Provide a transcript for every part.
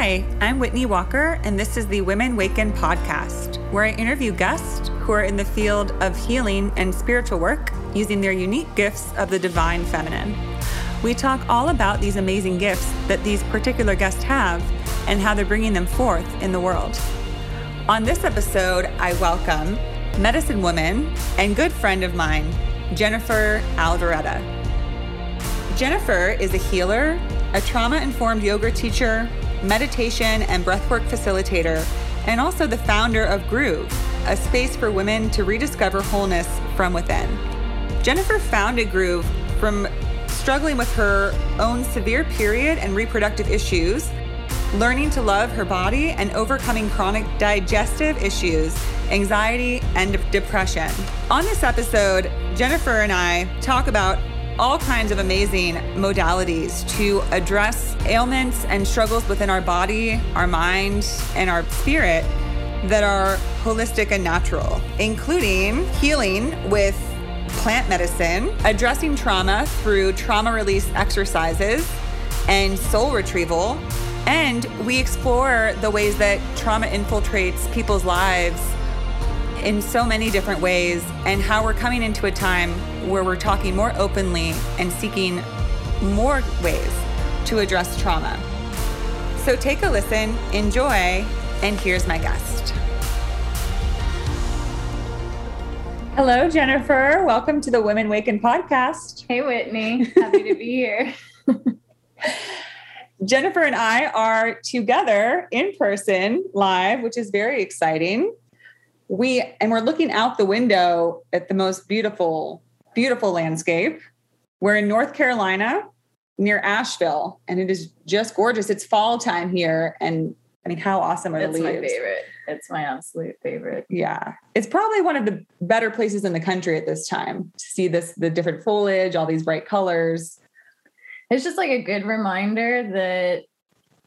Hi, I'm Whitney Walker, and this is the Women Waken podcast, where I interview guests who are in the field of healing and spiritual work using their unique gifts of the divine feminine. We talk all about these amazing gifts that these particular guests have and how they're bringing them forth in the world. On this episode, I welcome medicine woman and good friend of mine, Jennifer Aldoretta. Jennifer is a healer, a trauma informed yoga teacher, meditation and breathwork facilitator, and also the founder of Groove, a space for women to rediscover wholeness from within. Jennifer founded Groove from struggling with her own severe period and reproductive issues, learning to love her body, and overcoming chronic digestive issues, anxiety, and depression. On this episode, Jennifer and I talk about all kinds of amazing modalities to address ailments and struggles within our body, our mind, and our spirit that are holistic and natural, including healing with plant medicine, addressing trauma through trauma release exercises and soul retrieval. And we explore the ways that trauma infiltrates people's lives in so many different ways and how we're coming into a time where we're talking more openly and seeking more ways to address trauma. So take a listen, enjoy, and here's my guest. Hello, Jennifer. Welcome to the Women Waken podcast. Hey, Whitney. Happy to be here. Jennifer and I are together in person live, which is very exciting we and we're looking out the window at the most beautiful beautiful landscape. We're in north carolina near asheville and it is just gorgeous. It's fall time here and i mean how awesome are it's the leaves It's my favorite. It's my absolute favorite. Yeah. It's probably one of the better places in the country at this time to see this the different foliage all these bright colors. It's just like a good reminder that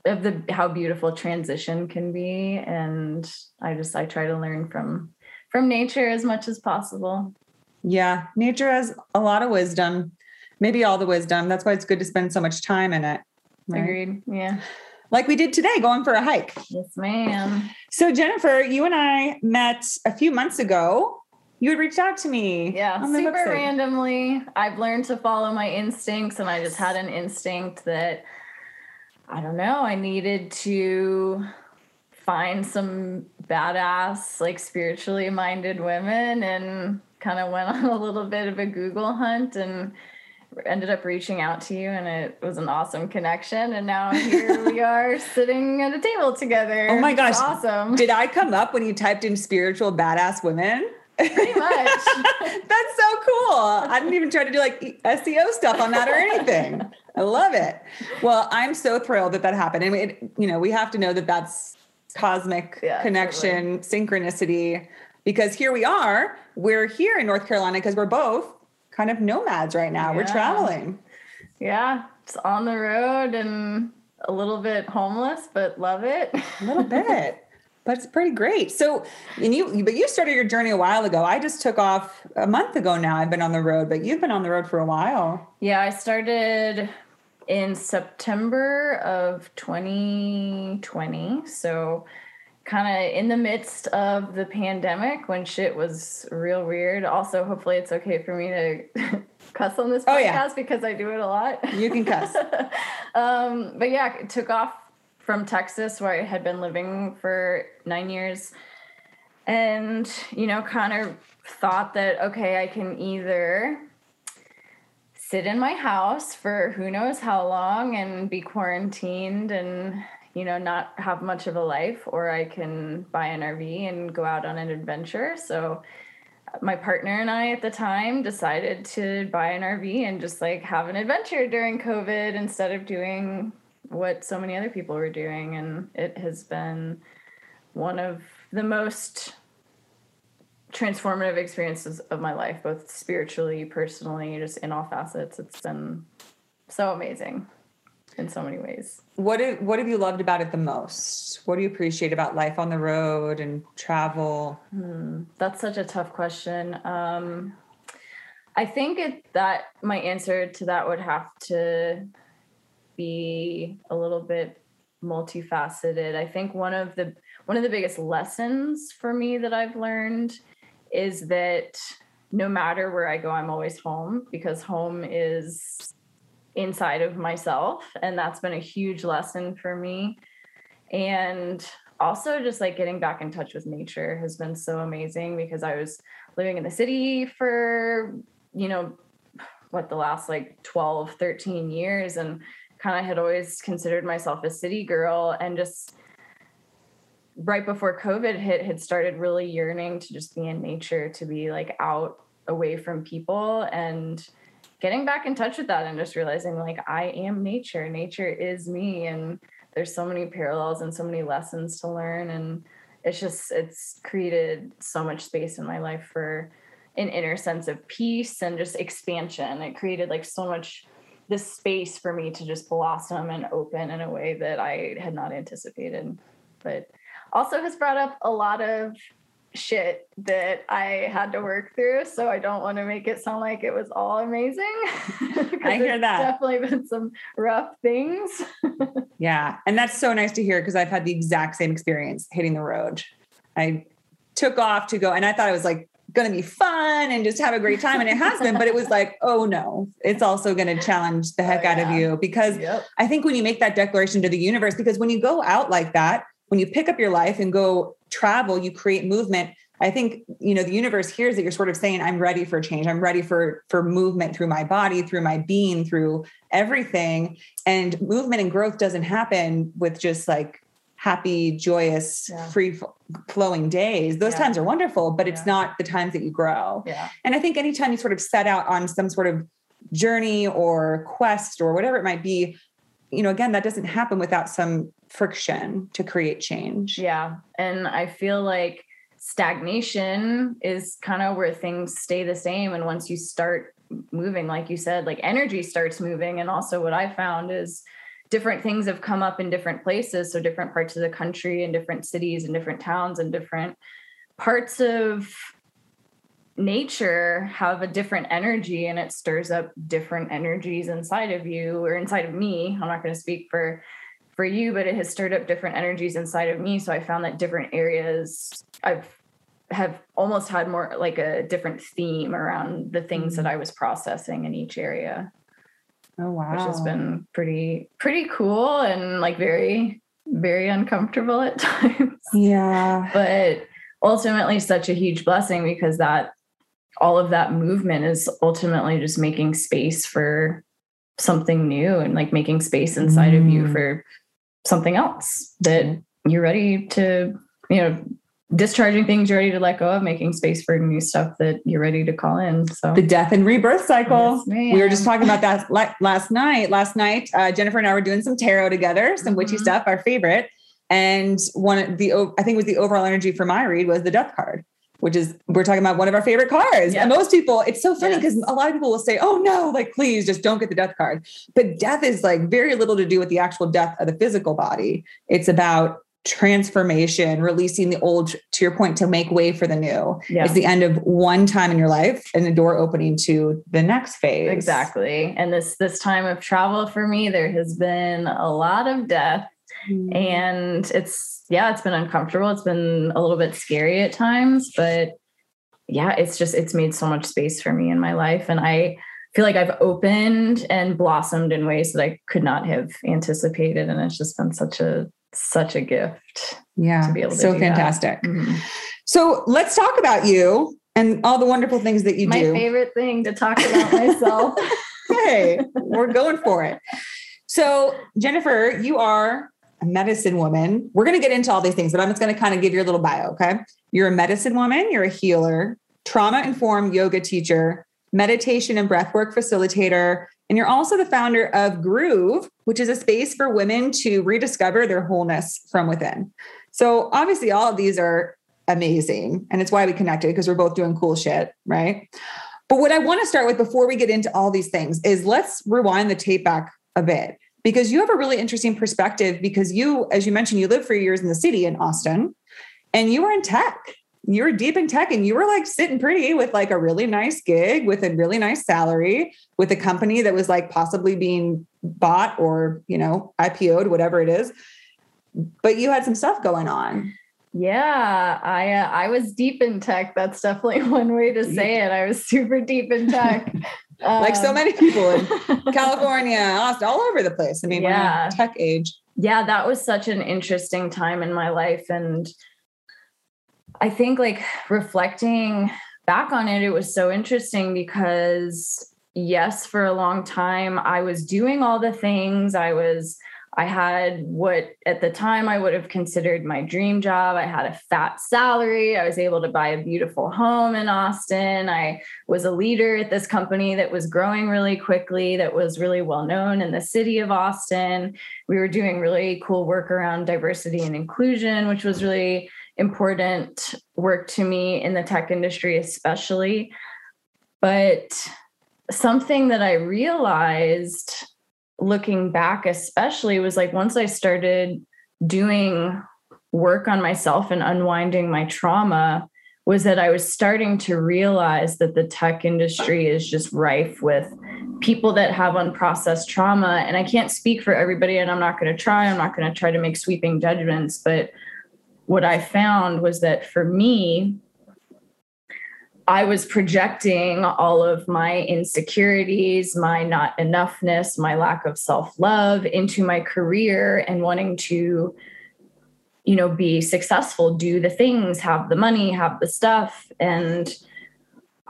of the how beautiful transition can be and i just i try to learn from from nature as much as possible yeah nature has a lot of wisdom. Maybe all the wisdom. That's why it's good to spend so much time in it right? agreed yeah. Like we did today going for a hike. Yes ma'am. So jennifer you and i met a few months ago. You had reached out to me yeah super website. randomly. I've learned to follow my instincts and i just had an instinct that I don't know, I needed to find some badass, like spiritually minded women and kind of went on a little bit of a Google hunt and ended up reaching out to you and it was an awesome connection and now here we are sitting at a table together. Oh my gosh. It's awesome. Did I come up when you typed in spiritual badass women? Pretty much. That's so cool. I didn't even try to do like SEO stuff on that or anything. I love it. Well, I'm so thrilled that that happened. And it, you know, we have to know that that's cosmic yeah, connection, totally. synchronicity, because here we are. We're here in North Carolina because we're both kind of nomads right now. Yeah. We're traveling. Yeah, it's on the road and a little bit homeless, but love it. a little bit. But it's pretty great. So, and you, but you started your journey a while ago. I just took off a month ago now. I've been on the road, but you've been on the road for a while. Yeah, I started in September of 2020. So, kind of in the midst of the pandemic when shit was real weird. Also, hopefully, it's okay for me to cuss on this podcast oh, yeah. because I do it a lot. You can cuss. um, but yeah, it took off from Texas, where I had been living for nine years, and you know, kind of thought that okay, I can either sit in my house for who knows how long and be quarantined and you know not have much of a life or i can buy an rv and go out on an adventure. So uh, my partner and i at the time decided to buy an rv and just like have an adventure during covid instead of doing what so many other people were doing. And it has been one of the most transformative experiences of my life both spiritually personally just in all facets. It's been so amazing in so many ways. What have, what have you loved about it the most? What do you appreciate about life on the road and travel? Hmm, that's such a tough question. Um, i think it, that my answer to that would have to be a little bit multifaceted. I think one of the one of the biggest lessons for me that I've learned is that no matter where I go, I'm always home because home is inside of myself. And that's been a huge lesson for me. And also just like getting back in touch with nature has been so amazing because I was living in the city for, you know, what the last like 12, 13 years and kind of had always considered myself a city girl and just right before COVID hit, had started really yearning to just be in nature, to be like out away from people and getting back in touch with that and just realizing like I am nature. Nature is me. And there's so many parallels and so many lessons to learn. And it's just, it's created so much space in my life for an inner sense of peace and just expansion. It created like so much this space for me to just blossom and open in a way that I had not anticipated. But also has brought up a lot of shit that I had to work through. So I don't want to make it sound like it was all amazing. I hear that. Definitely been some rough things. yeah. And that's so nice to hear because I've had the exact same experience hitting the road. I took off to go and I thought it was like going to be fun and just have a great time. And it has been, but it was like, oh no, it's also going to challenge the heck oh, yeah. out of you because yep. I think when you make that declaration to the universe, because when you go out like that, when you pick up your life and go travel, you create movement. I think you know the universe hears that you're sort of saying, "I'm ready for change. I'm ready for for movement through my body, through my being, through everything." And movement and growth doesn't happen with just like happy, joyous, yeah. free flowing days. Those yeah. times are wonderful, but it's yeah. not the times that you grow. And I think anytime you sort of set out on some sort of journey or quest or whatever it might be, you know, again, that doesn't happen without some friction to create change. Yeah. And I feel like stagnation is kind of where things stay the same. And once you start moving, like you said, like energy starts moving. And also, what I found is different things have come up in different places. So, different parts of the country and different cities and different towns and different parts of nature have a different energy and it stirs up different energies inside of you or inside of me. I'm not going to speak for for you, but it has stirred up different energies inside of me. So I found that different areas I've have almost had more like a different theme around the things that mm. I was processing in each area. Oh wow. Which has been pretty pretty cool and like very very uncomfortable at times. Yeah. But ultimately such a huge blessing because that all of that movement is ultimately just making space for something new and like making space inside mm. of you mm. for something else that you're ready to, you know, discharging things you're ready to let go of, making space for new stuff that you're ready to call in. So the death and rebirth cycle. Yes, we were just talking about that last night. Last night, uh, Jennifer and I were doing some tarot together, some mm-hmm. witchy stuff, our favorite. And one of the, I think it was the overall energy for my read was the death card which is we're talking about one of our favorite cars. And most people, it's so funny because yes. a lot of people will say, "Oh no, like please just don't get the death card." But death is like very little to do with the actual death of the physical body. It's about transformation, releasing the old to your point to make way for the new. Yeah. It's the end of one time in your life and the door opening to the next phase. Exactly. And this this time of travel for me there has been a lot of death mm. and it's yeah, it's been uncomfortable. It's been a little bit scary at times, but yeah, it's just it's made so much space for me in my life and I feel like I've opened and blossomed in ways that I could not have anticipated and it's just been such a such a gift. Yeah. To be able to so fantastic. Mm-hmm. So let's talk about you and all the wonderful things that you my do. My favorite thing to talk about myself. hey, we're going for it. So, Jennifer, you are a medicine woman. We're going to get into all these things, but I'm just going to kind of give your little bio. Okay. You're a medicine woman, you're a healer, trauma informed yoga teacher, meditation and breathwork facilitator, and you're also the founder of Groove, which is a space for women to rediscover their wholeness from within. So, obviously, all of these are amazing. And it's why we connected because we're both doing cool shit, right? But what I want to start with before we get into all these things is let's rewind the tape back a bit because you have a really interesting perspective because you as you mentioned you lived for years in the city in austin and you were in tech you were deep in tech and you were like sitting pretty with like a really nice gig with a really nice salary with a company that was like possibly being bought or you know ipo'd whatever it is but you had some stuff going on. Yeah, I uh, I was deep in tech. That's definitely one way to say it. I was super deep in tech. like so um, many people in California, Austin, all over the place. I mean, yeah. tech age. Yeah, that was such an interesting time in my life. And I think like reflecting back on it, it was so interesting because yes, for a long time I was doing all the things. I was I had what at the time I would have considered my dream job. I had a fat salary. I was able to buy a beautiful home in Austin. I was a leader at this company that was growing really quickly, that was really well known in the city of Austin. We were doing really cool work around diversity and inclusion, which was really important work to me in the tech industry, especially. But something that I realized looking back, especially, was like once I started doing work on myself and unwinding my trauma, was that I was starting to realize that the tech industry is just rife with people that have unprocessed trauma. And I can't speak for everybody, and I'm not going to try. I'm not going to try to make sweeping judgments. But what I found was that for me, I was projecting all of my insecurities, my not enoughness, my lack of self love into my career and wanting to, you know, be successful, do the things, have the money, have the stuff. And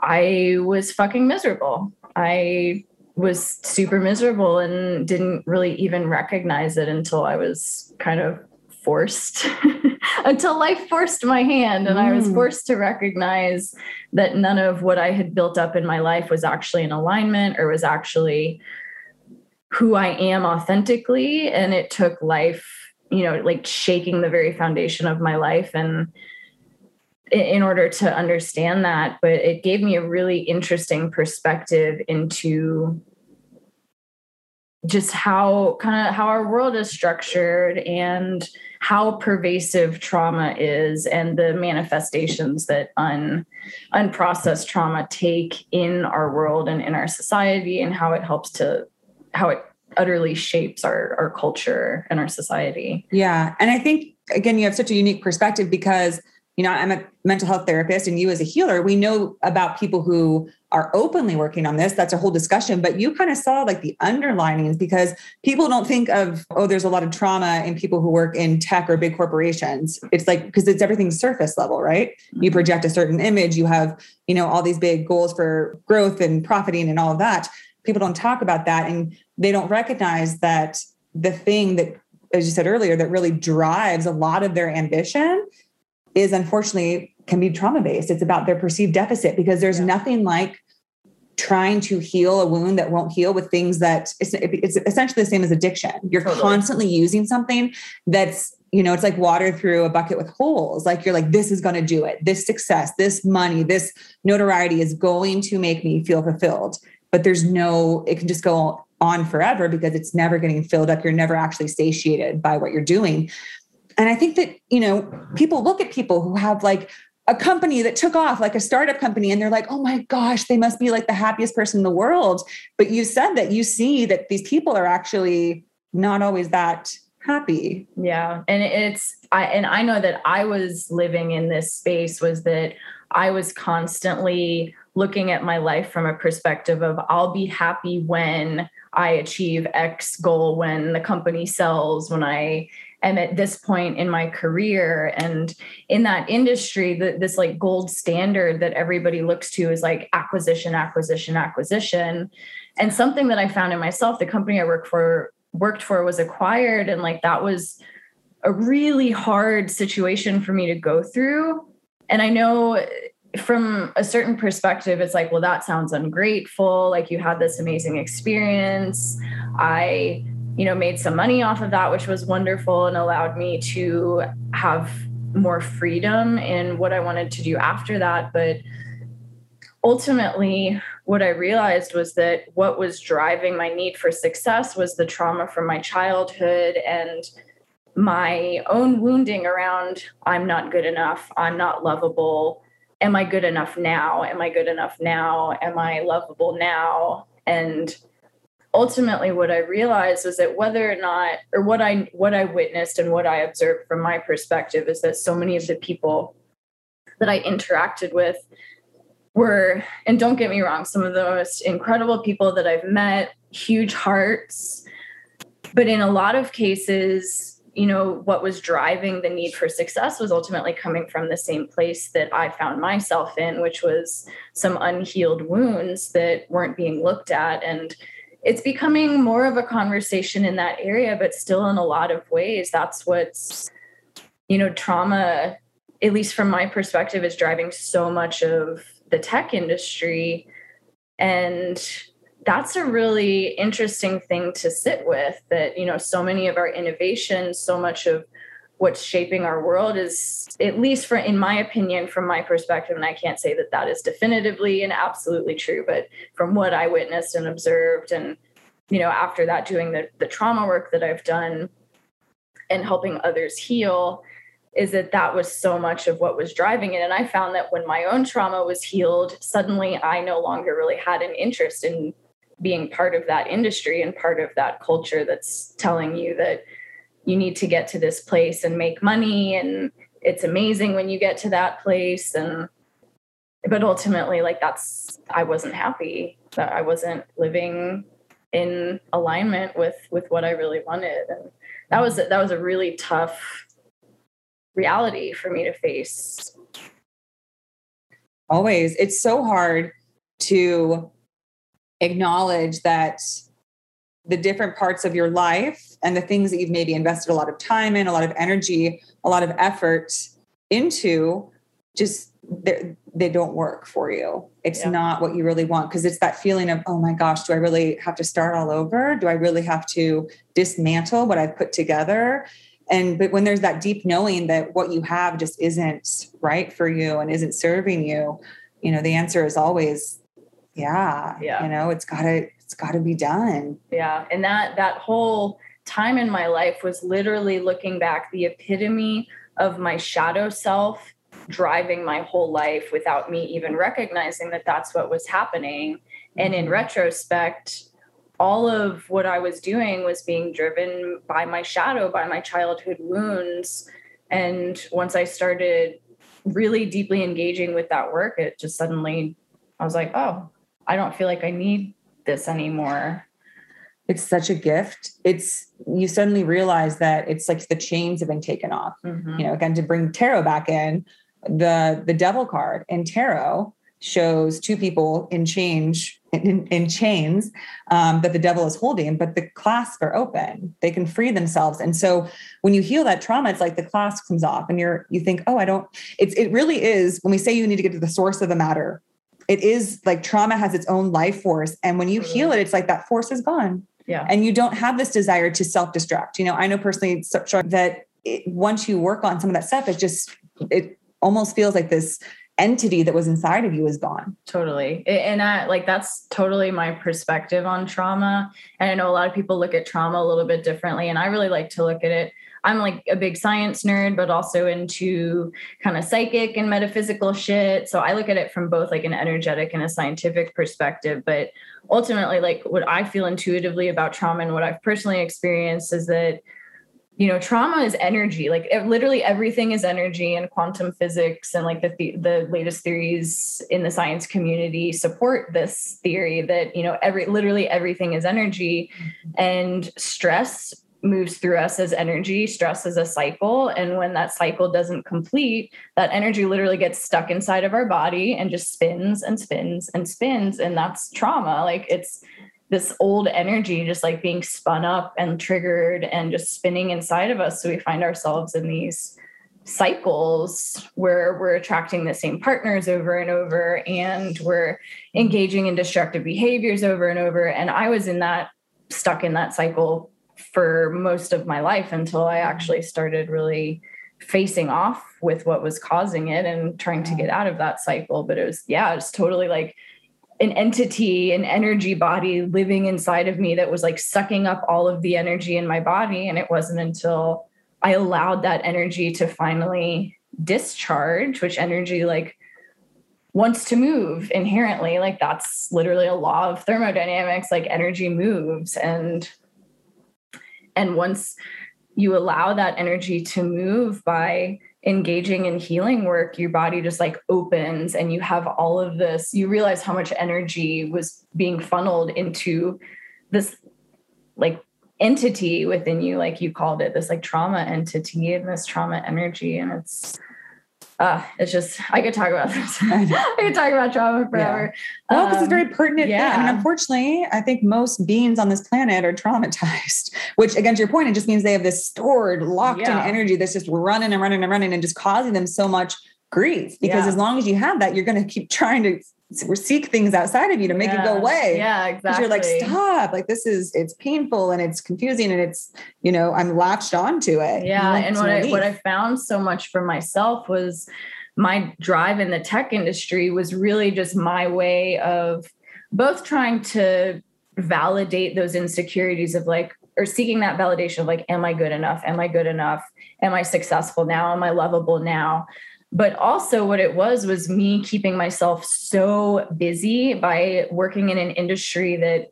I was fucking miserable. I was super miserable and didn't really even recognize it until I was kind of forced until life forced my hand and mm. I was mm. forced to recognize that none of what I had built up in my life was actually in alignment or was actually who I am authentically. And it took life, you know, like shaking the very foundation of my life and in order to understand that. But it gave me a really interesting perspective into just how kind of how our world is structured and how pervasive trauma is and the manifestations that un, unprocessed trauma take in our world and in our society and how it helps to how it utterly shapes our our culture and our society. Yeah and i think again you have such a unique perspective because you know i'm a mental health therapist and you as a healer we know about people who are openly working on this that's a whole discussion but you kind of saw like the underlinings because people don't think of oh there's a lot of trauma in people who work in tech or big corporations. It's like because it's everything surface level right? You mm-hmm. project a certain image you have you know all these big goals for growth and profiting and all of that. People don't talk about that and they don't recognize that the thing that as you said earlier that really drives a lot of their ambition is unfortunately can be trauma based. It's about their perceived deficit because there's yeah. nothing like trying to heal a wound that won't heal with things that it's, it's essentially the same as addiction. You're totally. constantly using something that's, you know, it's like water through a bucket with holes. Like you're like, this is going to do it. This success, this money, this notoriety is going to make me feel fulfilled. But there's no, it can just go on forever because it's never getting filled up. You're never actually satiated by what you're doing. And I think that, you know, people look at people who have like a company that took off like a startup company and they're like, oh my gosh, they must be like the happiest person in the world. But you said that you see that these people are actually not always that happy. Yeah. And it's I and I know that I was living in this space was that I was constantly looking at my life from a perspective of I'll be happy when I achieve X goal, when the company sells, when I am at this point in my career. And in that industry the, this like gold standard that everybody looks to is like acquisition acquisition acquisition. And something that i found in myself the company i work for worked for was acquired. And like that was a really hard situation for me to go through. And i know eh, from a certain perspective it's like well that sounds ungrateful. Like you had this amazing experience. I you know made some money off of that which was wonderful and allowed me to have more freedom in what i wanted to do after that. But ultimately what i realized was that what was driving my need for success was the trauma from my childhood and my own wounding around i'm not good enough. I'm not lovable. Am i good enough now? Am i good enough now? Am i lovable now? And ultimately what I realized was that whether or not or what I what I witnessed and what I observed from my perspective is that so many of the people that I interacted with were and don't get me wrong some of the most incredible people that I've met huge hearts. But in a lot of cases you know what was driving the need for success was ultimately coming from the same place that i found myself in which was some unhealed wounds that weren't being looked at. And it's becoming more of a conversation in that area but still in a lot of ways that's what's you know trauma at least from my perspective is driving so much of the tech industry. And that's a really interesting thing to sit with that you know so many of our innovations so much of what's shaping our world is at least for in my opinion from my perspective and i can't say that that is definitively and absolutely true but from what i witnessed and observed and you know after that doing the, the trauma work that i've done and helping others heal is that that was so much of what was driving it. And i found that when my own trauma was healed suddenly i no longer really had an interest in being part of that industry and part of that culture that's telling you that you need to get to this place and make money and it's amazing when you get to that place and but ultimately like that's i wasn't happy that i wasn't living in alignment with with what i really wanted and that was that was a really tough reality for me to face. Always. It's so hard to acknowledge that the different parts of your life and the things that you've maybe invested a lot of time in, a lot of energy, a lot of effort into just they don't work for you. It's yeah. not what you really want because it's that feeling of, oh my gosh, do I really have to start all over? Do I really have to dismantle what I've put together? And but when there's that deep knowing that what you have just isn't right for you and isn't serving you, you know, the answer is always yeah yeah you know it's gotta it's gotta be done. Yeah and that that whole time in my life was literally looking back the epitome of my shadow self driving my whole life without me even recognizing that that's what was happening. And in mm-hmm. retrospect all of what i was doing was being driven by my shadow by my childhood wounds. And once i started really deeply engaging with that work it just suddenly i was like oh I don't feel like I need this anymore. It's such a gift. It's you suddenly realize that it's like the chains have been taken off. Mm-hmm. You know, again to bring tarot back in, the the devil card in tarot shows two people in change in, in chains um, that the devil is holding, but the clasps are open. They can free themselves. And so when you heal that trauma, it's like the clasp comes off and you're you think, oh, I don't, it's it really is when we say you need to get to the source of the matter, it is like trauma has its own life force. And when you mm-hmm. heal it, it's like that force is gone. Yeah. And you don't have this desire to self destruct. You know, I know personally that it, once you work on some of that stuff, it just, it almost feels like this entity that was inside of you is gone. Totally. And I like that's totally my perspective on trauma. And I know a lot of people look at trauma a little bit differently. And I really like to look at it I'm like a big science nerd, but also into kind of psychic and metaphysical shit. So I look at it from both like an energetic and a scientific perspective. But ultimately, like what I feel intuitively about trauma and what I've personally experienced is that you know trauma is energy like it, literally everything is energy and quantum physics and like the, the the latest theories in the science community support this theory that you know every literally everything is energy mm-hmm. and stress moves through us as energy stress is a cycle. And when that cycle doesn't complete that energy literally gets stuck inside of our body and just spins and spins and spins. And that's trauma. Like it's this old energy just like being spun up and triggered and just spinning inside of us. So we find ourselves in these cycles where we're attracting the same partners over and over and we're engaging in destructive behaviors over and over. And i was in that stuck in that cycle for most of my life until I mm-hmm. actually started really facing off with what was causing it and trying to mm-hmm. get out of that cycle. But it was, yeah, it's totally like an entity, an energy body living inside of me that was like sucking up all of the energy in my body. And it wasn't until I allowed that energy to finally discharge, which energy like wants to move inherently. Like that's literally a law of thermodynamics, like energy moves. And and once you allow that energy to move by engaging in healing work, your body just like opens and you have all of this, you realize how much energy was being funneled into this like entity within you, like you called it, this like trauma entity and this trauma energy. And it's uh, it's just I could talk about this. I could talk about trauma forever. Yeah. Well, um, this is very pertinent. Yeah. Thing. I mean, unfortunately, I think most beings on this planet are traumatized. Which, again, to your point, it just means they have this stored, locked yeah. in energy that's just running and running and running and just causing them so much grief. Because yeah. as long as you have that, you're going to keep trying to seek things outside of you to make yeah. it go away. Yeah, exactly. You're like, stop. Like this is it's painful and it's confusing and it's, you know, I'm latched onto it. Yeah. And what I what I found so much for myself was my drive in the tech industry was really just my way of both trying to validate those insecurities of like or seeking that validation of like am i good enough am i good enough am i successful now am i lovable now but also what it was was me keeping myself so busy by working in an industry that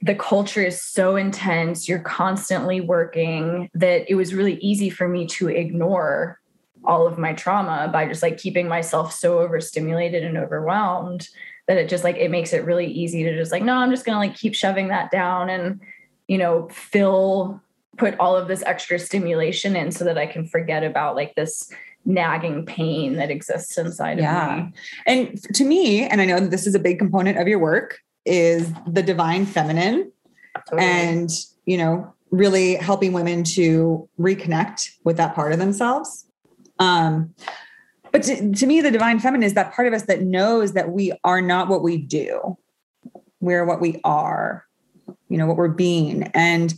the culture is so intense you're constantly working that it was really easy for me to ignore all of my trauma by just like keeping myself so overstimulated and overwhelmed that it just like it makes it really easy to just like no i'm just going to like keep shoving that down and you know fill put all of this extra stimulation in so that i can forget about like this nagging pain that exists inside yeah. of me. And to me, and I know this is a big component of your work, is the divine feminine totally. and, you know, really helping women to reconnect with that part of themselves. Um, but to, to me, the divine feminine is that part of us that knows that we are not what we do. We're what we are, you know, what we're being. And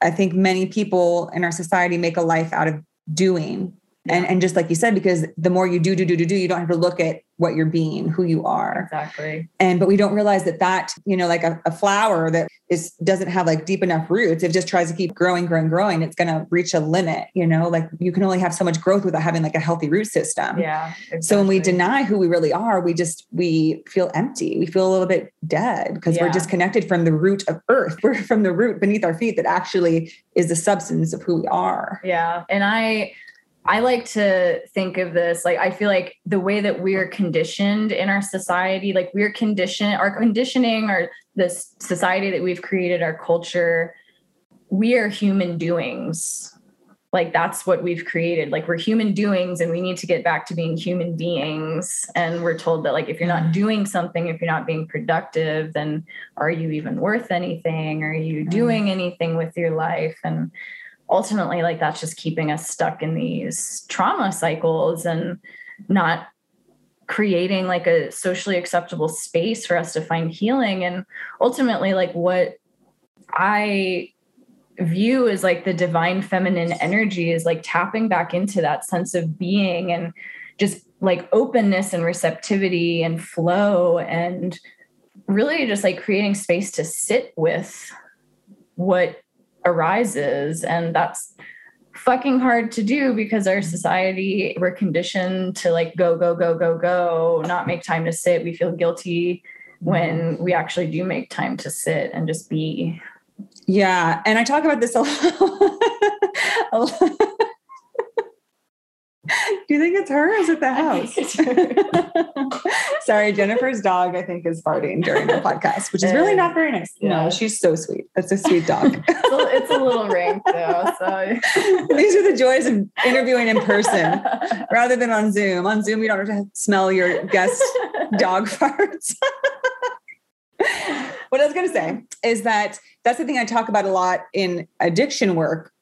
I think many people in our society make a life out of doing. And and just like you said because the more you do do do do do you don't have to look at what you're being who you are. Exactly. And but we don't realize that that you know like a, a flower that is doesn't have like deep enough roots it just tries to keep growing growing growing it's going to reach a limit you know? Like you can only have so much growth without having like a healthy root system. Yeah exactly. so when we deny who we really are we just we feel empty. We feel a little bit dead because yeah. we're disconnected from the root of earth. We're from the root beneath our feet that actually is the substance of who we are. Yeah and i I like to think of this like I feel like the way that we're conditioned in our society, like we're conditioned, our conditioning, or this society that we've created, our culture, we are human doings. Like that's what we've created. Like we're human doings and we need to get back to being human beings. And we're told that like if you're not mm-hmm. doing something, if you're not being productive, then are you even worth anything? Are you mm-hmm. doing anything with your life? And ultimately like that's just keeping us stuck in these trauma cycles and not creating like a socially acceptable space for us to find healing. And ultimately like what i view as like the divine feminine energy is like tapping back into that sense of being and just like openness and receptivity and flow and really just like creating space to sit with what arises. And that's fucking hard to do because our society we're conditioned to like go go go go go not make time to sit. We feel guilty when we actually do make time to sit and just be. Yeah and i talk about this a lot. Do you think it's her is it the house? Sorry, Jennifer's dog, I think, is farting during the podcast, which is really not very nice. Yeah. No, she's so sweet. That's a sweet dog. it's, a, it's a little rank, though. So these are the joys of interviewing in person rather than on Zoom. On Zoom, you don't have to smell your guest dog farts. what I was going to say is that that's the thing I talk about a lot in addiction work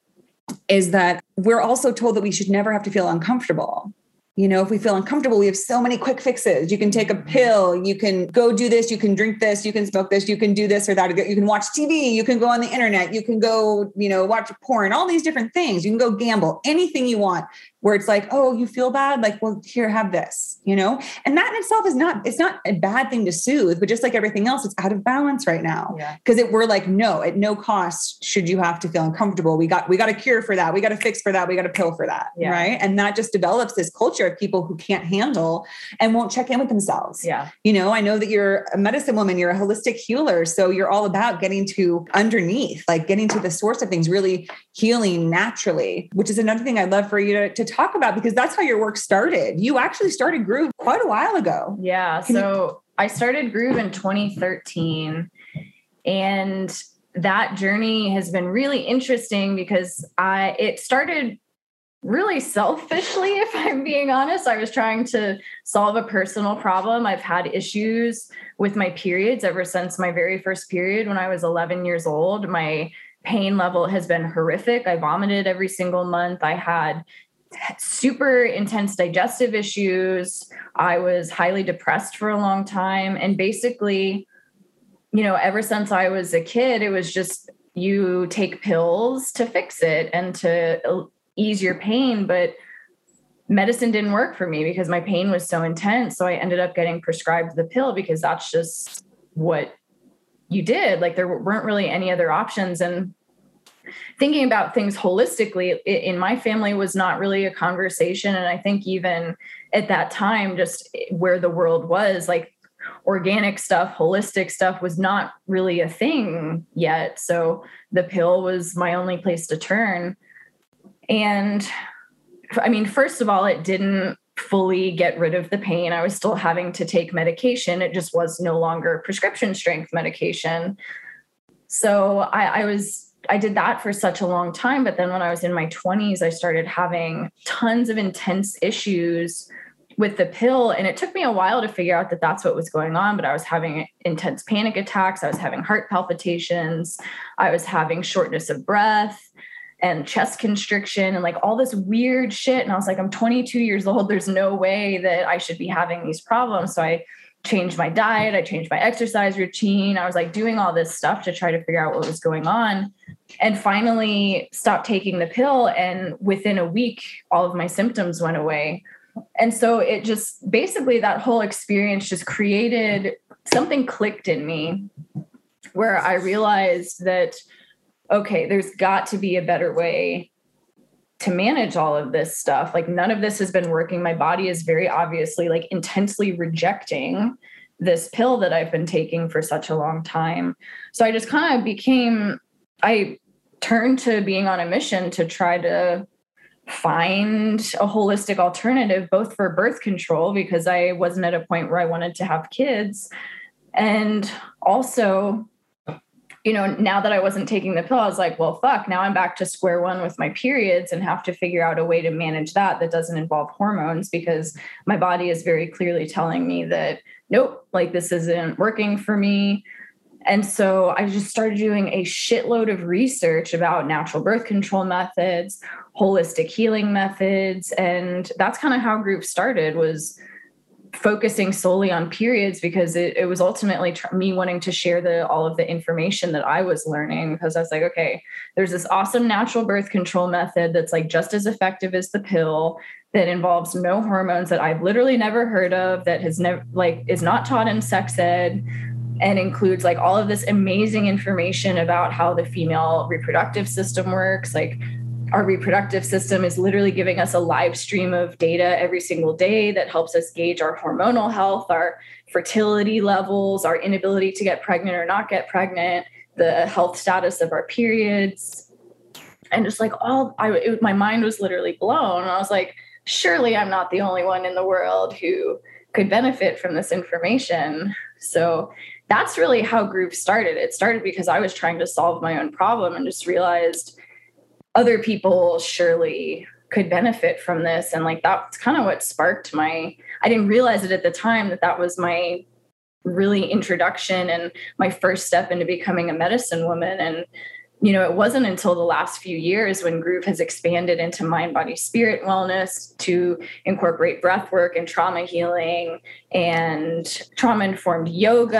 is that we're also told that we should never have to feel uncomfortable. You know, if we feel uncomfortable, we have so many quick fixes. You can take a mm-hmm. pill, you can go do this, you can drink this, you can smoke this, you can do this or that. You can watch TV, you can go on the internet, you can go, you know, watch porn, all these different things. You can go gamble, anything you want. Where it's like, oh, you feel bad? Like, well, here, have this, you know? And that in itself is not, it's not a bad thing to soothe, but just like everything else, it's out of balance right now. Because yeah. we're like, no, at no cost should you have to feel uncomfortable. We got, we got a cure for that. We got a fix for that. We got a pill for that. Yeah. Right. And that just develops this culture of people who can't handle and won't check in with themselves. Yeah. You know, I know that you're a medicine woman, you're a holistic healer. So you're all about getting to underneath, like getting to the source of things, really healing naturally, which is another thing I'd love for you to, to talk about because that's how your work started. You actually started Groove quite a while ago. Yeah. Can so you- I started Groove in 2013. And that journey has been really interesting because I it started really selfishly if i'm being honest i was trying to solve a personal problem i've had issues with my periods ever since my very first period when i was 11 years old my pain level has been horrific i vomited every single month i had super intense digestive issues. I was highly depressed for a long time. And basically you know ever since i was a kid it was just you take pills to fix it and to ease your pain but medicine didn't work for me because my pain was so intense. So i ended up getting prescribed the pill because that's just what you did. Like there weren't really any other options. And thinking about things holistically in my family was not really a conversation and i think even at that time just eh, where the world was like organic stuff holistic stuff was not really a thing yet so the pill was my only place to turn and I mean, first of all, it didn't fully get rid of the pain. I was still having to take medication. It just was no longer prescription strength medication. So I, I was I did that for such a long time. But then when I was in my 20s, I started having tons of intense issues with the pill. And it took me a while to figure out that that's what was going on. But I was having intense panic attacks. I was having heart palpitations. I was having shortness of breath and chest constriction and like all this weird shit. And I was like, I'm 22 years old. There's no way that I should be having these problems. So I changed my diet, I changed my exercise routine. I was like doing all this stuff to try to figure out what was going on. And finally stopped taking the pill. And within a week, all of my symptoms went away. And so it just basically that whole experience just created something clicked in me where I realized that okay, there's got to be a better way to manage all of this stuff. Like none of this has been working. My body is very obviously like intensely rejecting this pill that I've been taking for such a long time. So I just kind of became I turned to being on a mission to try to find a holistic alternative both for birth control because I wasn't at a point where I wanted to have kids and also you know, now that I wasn't taking the pill, I was like, well, fuck, now I'm back to square one with my periods and have to figure out a way to manage that that doesn't involve hormones because my body is very clearly telling me that, nope, like this isn't working for me. And so I just started doing a shitload of research about natural birth control methods, holistic healing methods. And that's kind of how Groove started was focusing solely on periods because it, it was ultimately tr- me wanting to share the all of the information that I was learning because I was like, okay, there's this awesome natural birth control method that's like just as effective as the pill that involves no hormones that I've literally never heard of that has never like is not taught in sex ed and includes like all of this amazing information about how the female reproductive system works like our reproductive system is literally giving us a live stream of data every single day that helps us gauge our hormonal health, our fertility levels, our inability to get pregnant or not get pregnant, the health status of our periods. And just like all, I, it, my mind was literally blown. I was like, surely I'm not the only one in the world who could benefit from this information. So that's really how Groove started. It started because I was trying to solve my own problem and just realized other people surely could benefit from this. And like that's kind of what sparked my i didn't realize it at the time that that was my really introduction and my first step into becoming a medicine woman. And you know, it wasn't until the last few years when Groove has expanded into mind, body, spirit wellness to incorporate breath work and trauma healing and trauma informed yoga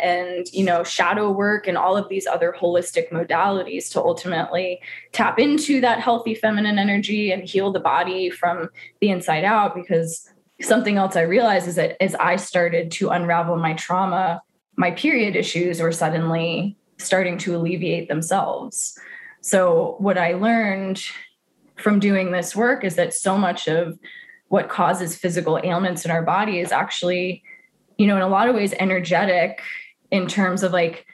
and, you know, shadow work and all of these other holistic modalities to ultimately tap into that healthy feminine energy and heal the body from the inside out. Because something else I realized is that as I started to unravel my trauma, my period issues were suddenly starting to alleviate themselves. So, what I learned from doing this work is that so much of what causes physical ailments in our body is actually, you know, in a lot of ways energetic in terms of like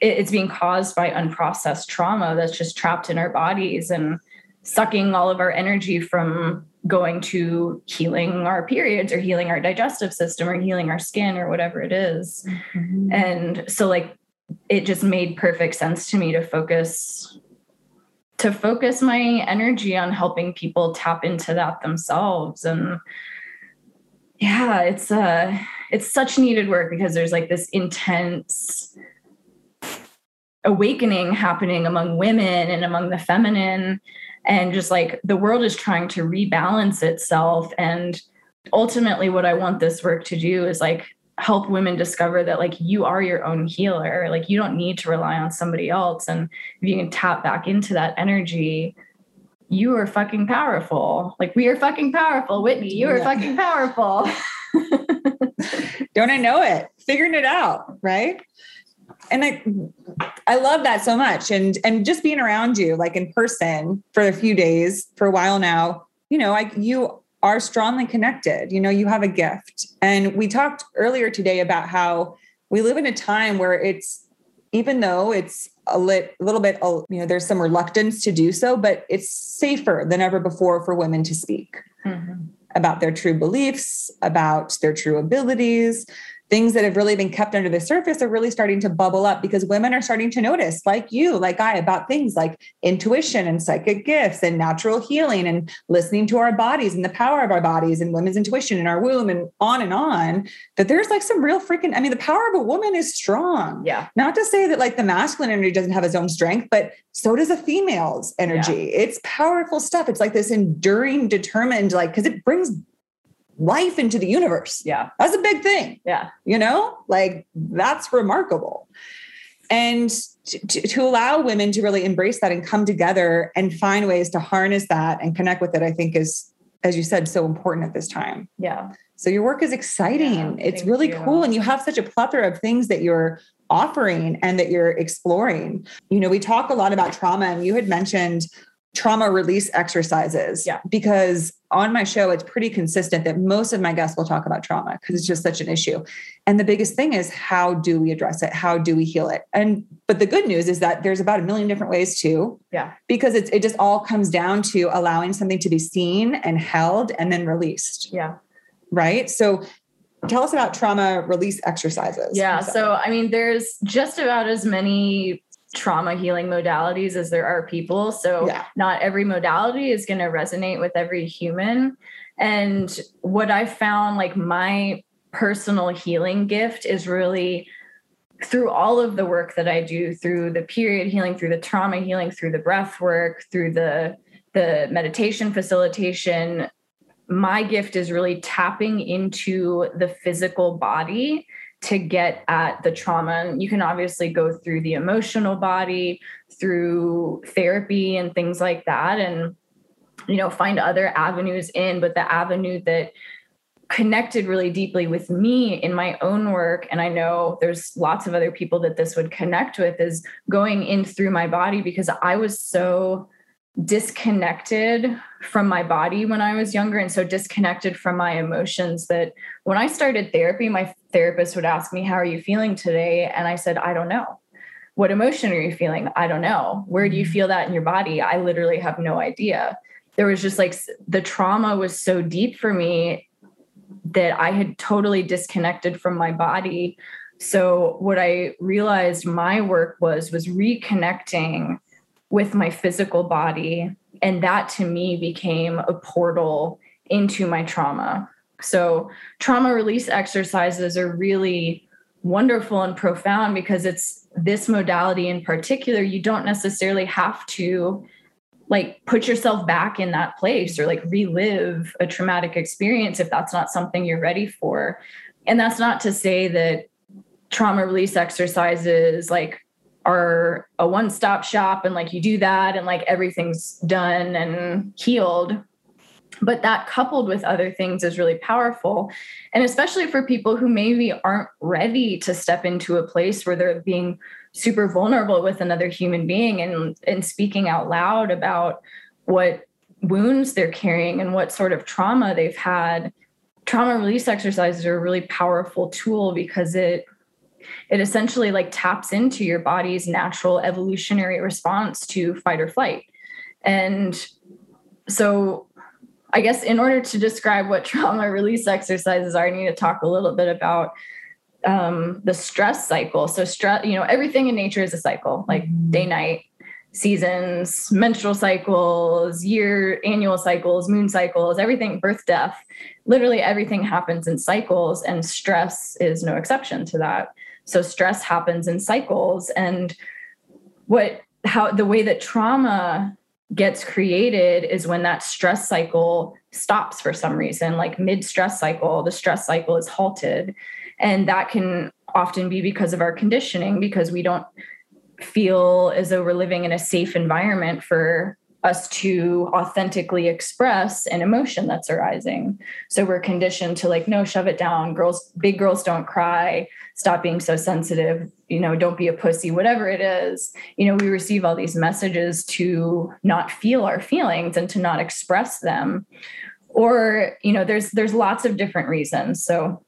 it's being caused by unprocessed trauma that's just trapped in our bodies and sucking all of our energy from going to healing our periods or healing our digestive system or healing our skin or whatever it is. Mm-hmm. And so like it just made perfect sense to me to focus to focus my energy on helping people tap into that themselves. And yeah it's uh it's such needed work because there's like this intense awakening happening among women and among the feminine. And just like the world is trying to rebalance itself. And ultimately what i want this work to do is like help women discover that like you are your own healer. Like you don't need to rely on somebody else. And if you can tap back into that energy you are fucking powerful. Like we are fucking powerful whitney. You are yeah. fucking powerful. Don't i know it? Figuring it out right? And i i love that so much. And and just being around you like in person for a few days for a while now you know like you are strongly connected. You know, you have a gift. And we talked earlier today about how we live in a time where it's, even though it's a lit, little bit, you know, there's some reluctance to do so, but it's safer than ever before for women to speak mm-hmm. about their true beliefs, about their true abilities, things that have really been kept under the surface are really starting to bubble up because women are starting to notice, like you, like I, about things like intuition and psychic gifts and natural healing and listening to our bodies and the power of our bodies and women's intuition in our womb and on and on. That there's like some real freaking, I mean, the power of a woman is strong. Yeah. Not to say that like the masculine energy doesn't have its own strength, but so does a female's energy. Yeah. It's powerful stuff. It's like this enduring, determined, like, because it brings life into the universe. Yeah. That's a big thing. Yeah. You know, like that's remarkable. And to, to, allow women to really embrace that and come together and find ways to harness that and connect with it, I think is, as you said, so important at this time. Yeah. So your work is exciting. Yeah, it's really you. cool. And you have such a plethora of things that you're offering and that you're exploring. You know, we talk a lot about trauma, and you had mentioned trauma release exercises. Yeah. Because on my show, it's pretty consistent that most of my guests will talk about trauma because it's just such an issue. And the biggest thing is how do we address it? How do we heal it? And but the good news is that there's about a million different ways too. Yeah. Because it's it just all comes down to allowing something to be seen and held and then released. Yeah. Right. So tell us about trauma release exercises. Yeah. So I mean, there's just about as many trauma healing modalities as there are people. So yeah. not every modality is going to resonate with every human. And what I found like my personal healing gift is really through all of the work that I do through the period healing, through the trauma healing, through the breath work, through the the meditation facilitation, my gift is really tapping into the physical body to get at the trauma. You can obviously go through the emotional body, through therapy and things like that, and you know, find other avenues in. But the avenue that connected really deeply with me in my own work and i know there's lots of other people that this would connect with is going in through my body because i was so disconnected from my body when I was younger and so disconnected from my emotions that when I started therapy, my therapist would ask me, How are you feeling today? And I said, I don't know. What emotion are you feeling? I don't know. Where do you mm-hmm. feel that in your body? I literally have no idea. There was just like the trauma was so deep for me that I had totally disconnected from my body. So what I realized my work was was reconnecting with my physical body. And that to me became a portal into my trauma. So, trauma release exercises are really wonderful and profound because it's this modality in particular you don't necessarily have to like put yourself back in that place or like relive a traumatic experience if that's not something you're ready for and that's not to say that trauma release exercises like are a one-stop shop and like you do that and like everything's done and healed. But that coupled with other things is really powerful. And especially for people who maybe aren't ready to step into a place where they're being super vulnerable with another human being and and speaking out loud about what wounds they're carrying and what sort of trauma they've had. Trauma release exercises are a really powerful tool because it it essentially like taps into your body's natural evolutionary response to fight or flight and so I guess in order to describe what trauma release exercises are, I need to talk a little bit about um, the stress cycle. So stress, you know, everything in nature is a cycle, like day, night, seasons, menstrual cycles, year, annual cycles, moon cycles, everything, birth, death, literally everything happens in cycles, and stress is no exception to that. So stress happens in cycles, and what how the way that trauma gets created is when that stress cycle stops for some reason, like mid stress cycle, the stress cycle is halted. And that can often be because of our conditioning, because we don't feel as though we're living in a safe environment for us to authentically express an emotion that's arising. So we're conditioned to like, no, shove it down. Girls, big girls don't cry. Stop being so sensitive. You know, don't be a pussy, whatever it is. You know, we receive all these messages to not feel our feelings and to not express them. Or, you know, there's there's lots of different reasons. So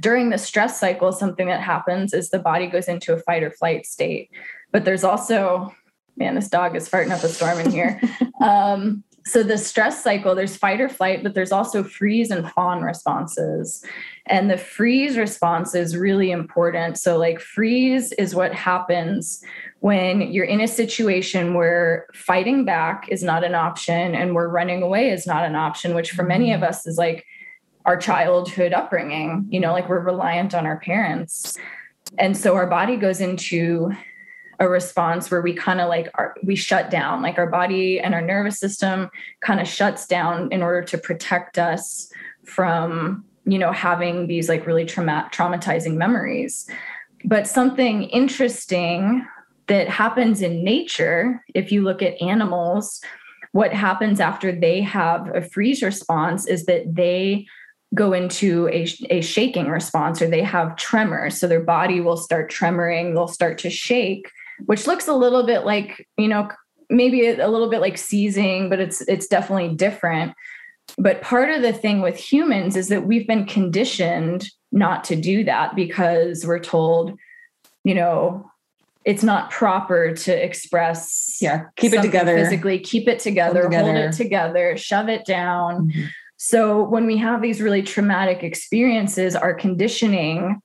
during the stress cycle, something that happens is the body goes into a fight or flight state. But there's also man, this dog is farting up a storm in here. um, so the stress cycle, there's fight or flight, but there's also freeze and fawn responses. And the freeze response is really important. So like freeze is what happens when you're in a situation where fighting back is not an option and we're running away is not an option, which for many of us is like our childhood upbringing, you know, like we're reliant on our parents. And so our body goes into a response where we kind of like we shut down like our body and our nervous system kind of shuts down in order to protect us from you know having these like really trauma- traumatizing memories. But something interesting that happens in nature if you look at animals what happens after they have a freeze response is that they go into a, a shaking response or they have tremors. So their body will start tremoring they'll start to shake which looks a little bit like, you know, maybe a little bit like seizing, but it's it's definitely different. But part of the thing with humans is that we've been conditioned not to do that because we're told, you know, it's not proper to express yeah keep it together physically keep it together, together, hold it together shove it down mm-hmm. so when we have these really traumatic experiences our conditioning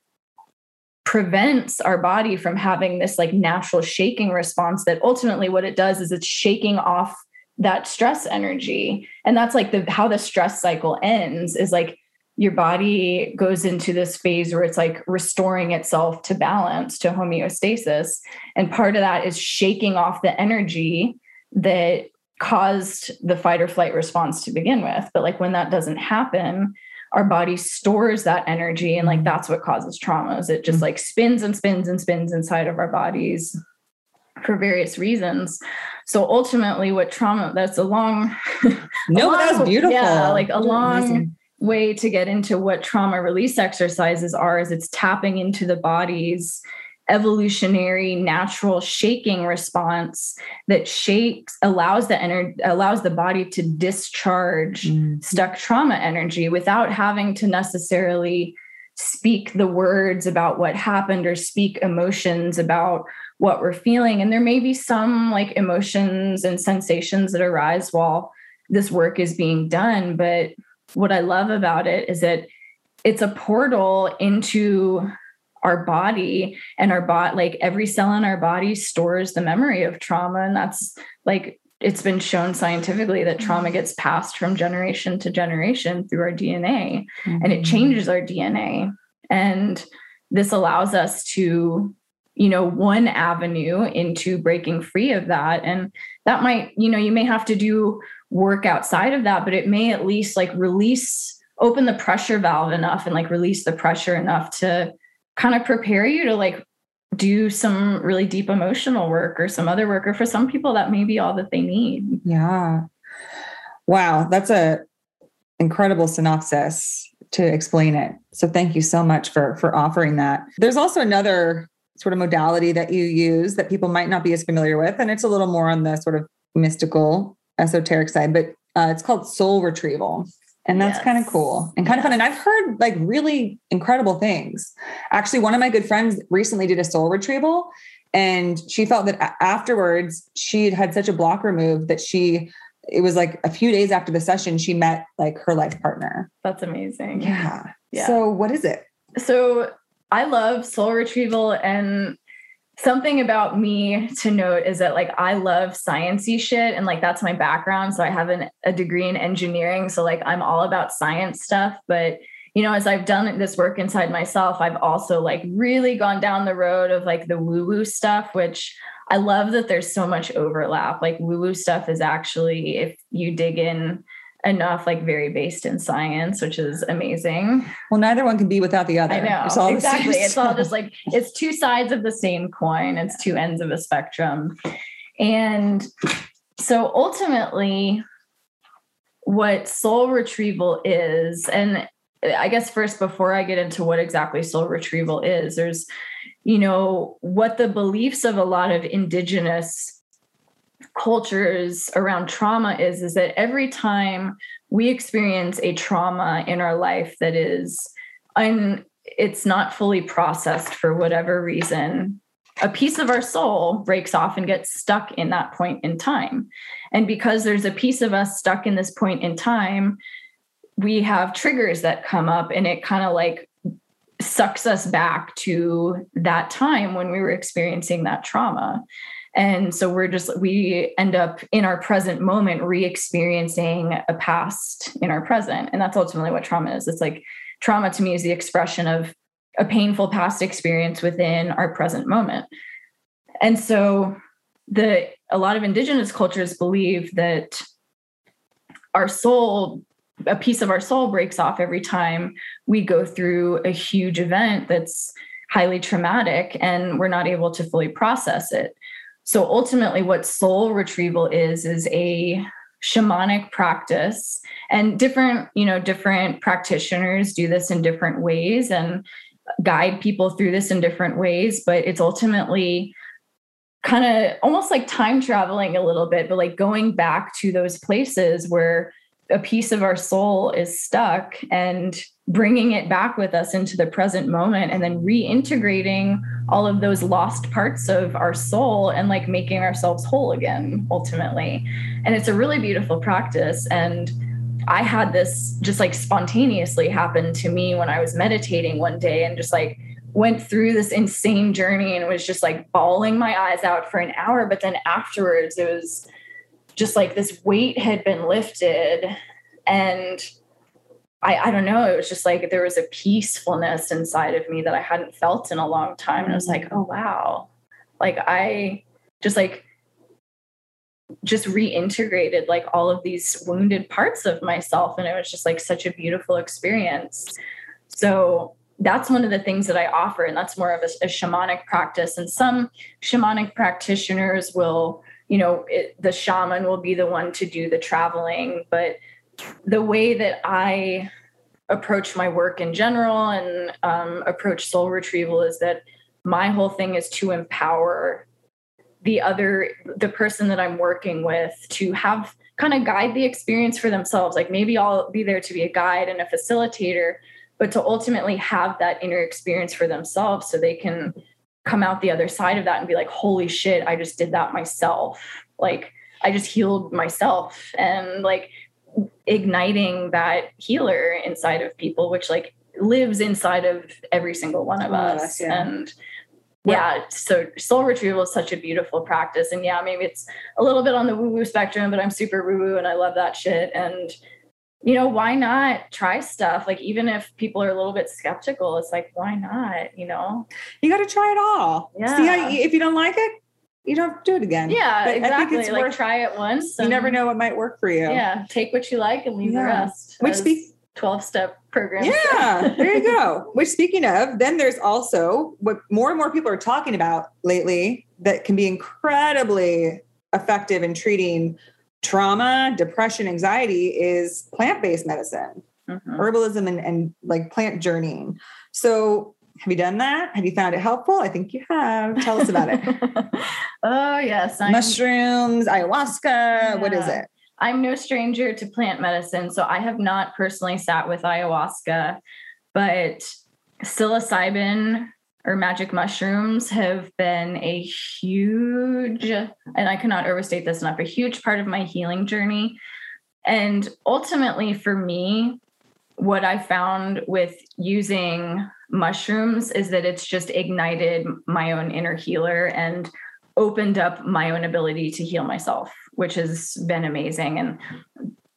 prevents our body from having this like natural shaking response that ultimately what it does is it's shaking off that stress energy. And that's like the how the stress cycle ends is like your body goes into this phase where it's like restoring itself to balance to homeostasis. And part of that is shaking off the energy that caused the fight or flight response to begin with. But like when that doesn't happen our body stores that energy and like that's what causes traumas it just mm-hmm. like spins and spins and spins inside of our bodies for various reasons so ultimately what trauma that's a long no a that's beautiful yeah like a long Amazing. way to get into what trauma release exercises are is it's tapping into the body's evolutionary natural shaking response that shakes allows the energy allows the body to discharge mm. stuck trauma energy without having to necessarily speak the words about what happened or speak emotions about what we're feeling and there may be some like emotions and sensations that arise while this work is being done but what i love about it is that it's a portal into our body and our body like every cell in our body stores the memory of trauma and that's like it's been shown scientifically that trauma mm-hmm. gets passed from generation to generation through our DNA mm-hmm. and it mm-hmm. changes our DNA and this allows us to you know one avenue into breaking free of that and that might you know you may have to do work outside of that but it may at least like release open the pressure valve enough and like release the pressure enough to kind of prepare you to like do some really deep emotional work or some other work or for some people that may be all that they need. Yeah. Wow. That's a incredible synopsis to explain it. So thank you so much for for offering that. There's also another sort of modality that you use that people might not be as familiar with and it's a little more on the sort of mystical esoteric side but uh, it's called soul retrieval and that's yes. kind of cool and kind of fun. And I've heard like really incredible things. Actually, one of my good friends recently did a soul retrieval, and she felt that afterwards she had had such a block removed that she it was like a few days after the session she met like her life partner. That's amazing. Yeah. yeah. So what is it? So I love soul retrieval and something about me to note is that like I love sciencey shit and like that's my background. So I have an, a degree in engineering. So like I'm all about science stuff. But you know, as I've done this work inside myself, I've also like really gone down the road of like the woo-woo stuff, which I love that there's so much overlap. Like woo-woo stuff is actually, if you dig in enough like very based in science, which is amazing. Well, neither one can be without the other. I know. It's exactly. It's all just like it's two sides of the same coin. It's two ends of a spectrum. And so ultimately what soul retrieval is and I guess first before I get into what exactly soul retrieval is, there's you know what the beliefs of a lot of indigenous cultures around trauma is is that every time we experience a trauma in our life that is un, it's not fully processed for whatever reason a piece of our soul breaks off and gets stuck in that point in time. And because there's a piece of us stuck in this point in time we have triggers that come up and it kind of like sucks us back to that time when we were experiencing that trauma and so we're just, we end up in our present moment re experiencing a past in our present. And that's ultimately what trauma is. It's like trauma to me is the expression of a painful past experience within our present moment. And so the, a lot of indigenous cultures believe that our soul a piece of our soul breaks off every time we go through a huge event that's highly traumatic and we're not able to fully process it. So ultimately, what soul retrieval is, is a shamanic practice. And different you know different practitioners do this in different ways and guide people through this in different ways but it's ultimately kind of almost like time traveling a little bit but like going back to those places where a piece of our soul is stuck and bringing it back with us into the present moment and then reintegrating all of those lost parts of our soul and like making ourselves whole again ultimately. And it's a really beautiful practice. And i had this just like spontaneously happen to me when i was meditating one day and just like went through this insane journey and was just like bawling my eyes out for an hour. But then afterwards it was just like this weight had been lifted. And I, I don't know. It was just like there was a peacefulness inside of me that I hadn't felt in a long time. And I was like, oh, wow. Like I just like, just reintegrated like all of these wounded parts of myself. And it was just like such a beautiful experience. So that's one of the things that I offer. And that's more of a, a shamanic practice. And some shamanic practitioners will, you know, it, the shaman will be the one to do the traveling, but the way that I approach my work in general and um, approach soul retrieval is that my whole thing is to empower the other the person that i'm working with to have kind of guide the experience for themselves. Like maybe i'll be there to be a guide and a facilitator but to ultimately have that inner experience for themselves so they can come out the other side of that and be like holy shit i just did that myself. Like i just healed myself. And like igniting that healer inside of people, which like lives inside of every single one of us. yeah. And yeah, so soul retrieval is such a beautiful practice. And yeah, maybe it's a little bit on the woo woo spectrum, but I'm super woo woo and I love that shit. And you know, why not try stuff? Like, even if people are a little bit skeptical, it's like, why not? You know, you got to try it all. Yeah. See how, if you don't like it, you don't have to do it again. yeah, But exactly. I think it's like, worth, try it once. you never know what might work for you. Yeah, take what you like and leave the rest. Which speak- 12 step program. Yeah, there you go. Which speaking of, then there's also what more and more people are talking about lately that can be incredibly effective in treating trauma, depression, anxiety is plant-based medicine, Mhm. herbalism and, and like plant journeying. So have you done that? Have you found it helpful? I think you have. Tell us about it. oh, yes. I'm, Mushrooms, ayahuasca, what is it? I'm no stranger to plant medicine. So I have not personally sat with ayahuasca, but psilocybin or magic mushrooms have been a huge, and I cannot overstate this enough, a huge part of my healing journey. And ultimately, for me, what I found with using mushrooms is that it's just ignited my own inner healer and opened up my own ability to heal myself, which has been amazing. And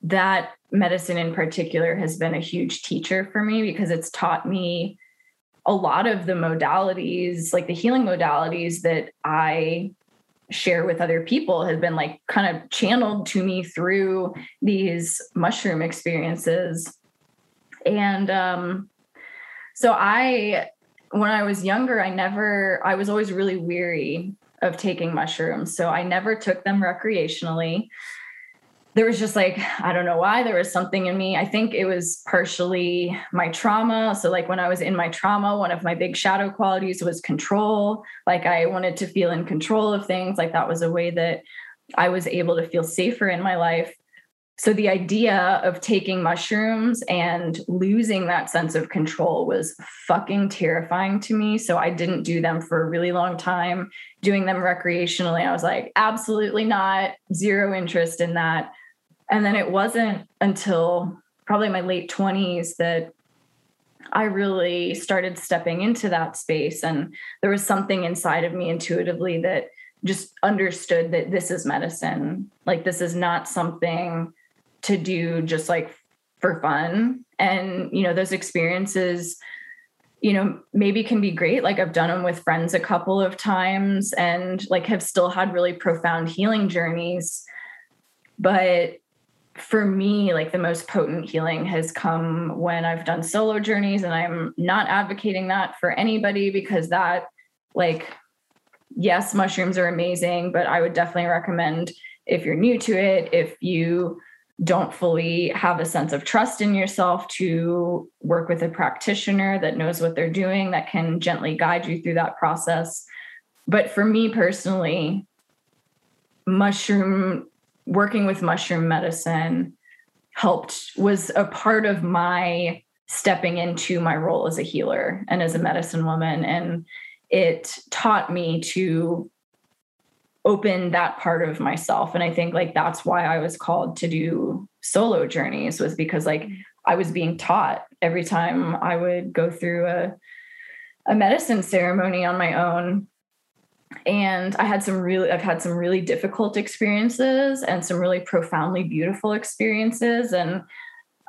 that medicine in particular has been a huge teacher for me because it's taught me a lot of the modalities, like the healing modalities that I share with other people has been like kind of channeled to me through these mushroom experiences. And um, so I, when I was younger, I never, I was always really weary of taking mushrooms. So I never took them recreationally. There was just like, I don't know why, there was something in me. I think it was partially my trauma. So, like, when I was in my trauma, one of my big shadow qualities was control. Like, I wanted to feel in control of things. Like, that was a way that I was able to feel safer in my life. So, the idea of taking mushrooms and losing that sense of control was fucking terrifying to me. So, I didn't do them for a really long time. Doing them recreationally, I was like, absolutely not, zero interest in that. And then it wasn't until probably my late 20s that I really started stepping into that space. And there was something inside of me intuitively that just understood that this is medicine. Like, this is not something to do just like for fun. And, you know, those experiences, you know, maybe can be great. Like, I've done them with friends a couple of times and like have still had really profound healing journeys. But for me, like the most potent healing has come when I've done solo journeys, and I'm not advocating that for anybody because that, like, yes, mushrooms are amazing, but I would definitely recommend if you're new to it, if you don't fully have a sense of trust in yourself to work with a practitioner that knows what they're doing, that can gently guide you through that process. But for me personally, mushroom working with mushroom medicine helped was a part of my stepping into my role as a healer and as a medicine woman and it taught me to open that part of myself. And i think like that's why i was called to do solo journeys was because like i was being taught every time i would go through a a medicine ceremony on my own. And i had some really i've had some really difficult experiences and some really profoundly beautiful experiences. And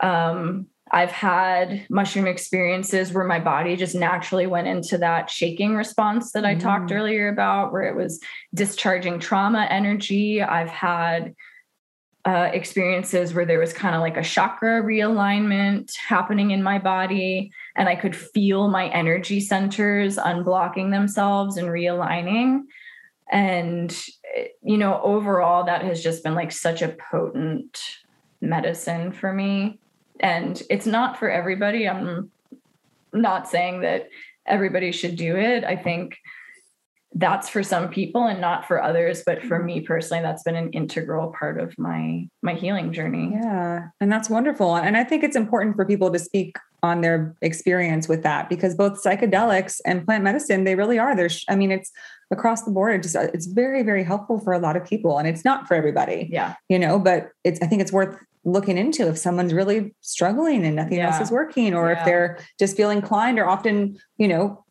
um, i've had mushroom experiences where my body just naturally went into that shaking response that i Mm. talked earlier about where it was discharging trauma energy i've had uh, experiences where there was kind of like a chakra realignment happening in my body and I could feel my energy centers unblocking themselves and realigning. And, you know, overall, that has just been like such a potent medicine for me. And it's not for everybody. I'm not saying that everybody should do it. I think that's for some people and not for others but for me personally that's been an integral part of my my healing journey Yeah. And that's wonderful. And I think it's important for people to speak on their experience with that because both psychedelics and plant medicine, they really are. There's, I mean, it's across the board. It just, it's very, very helpful for a lot of people and it's not for everybody, yeah you know, but it's, I think it's worth looking into if someone's really struggling and nothing else is working or if they're just feeling inclined or often, you know,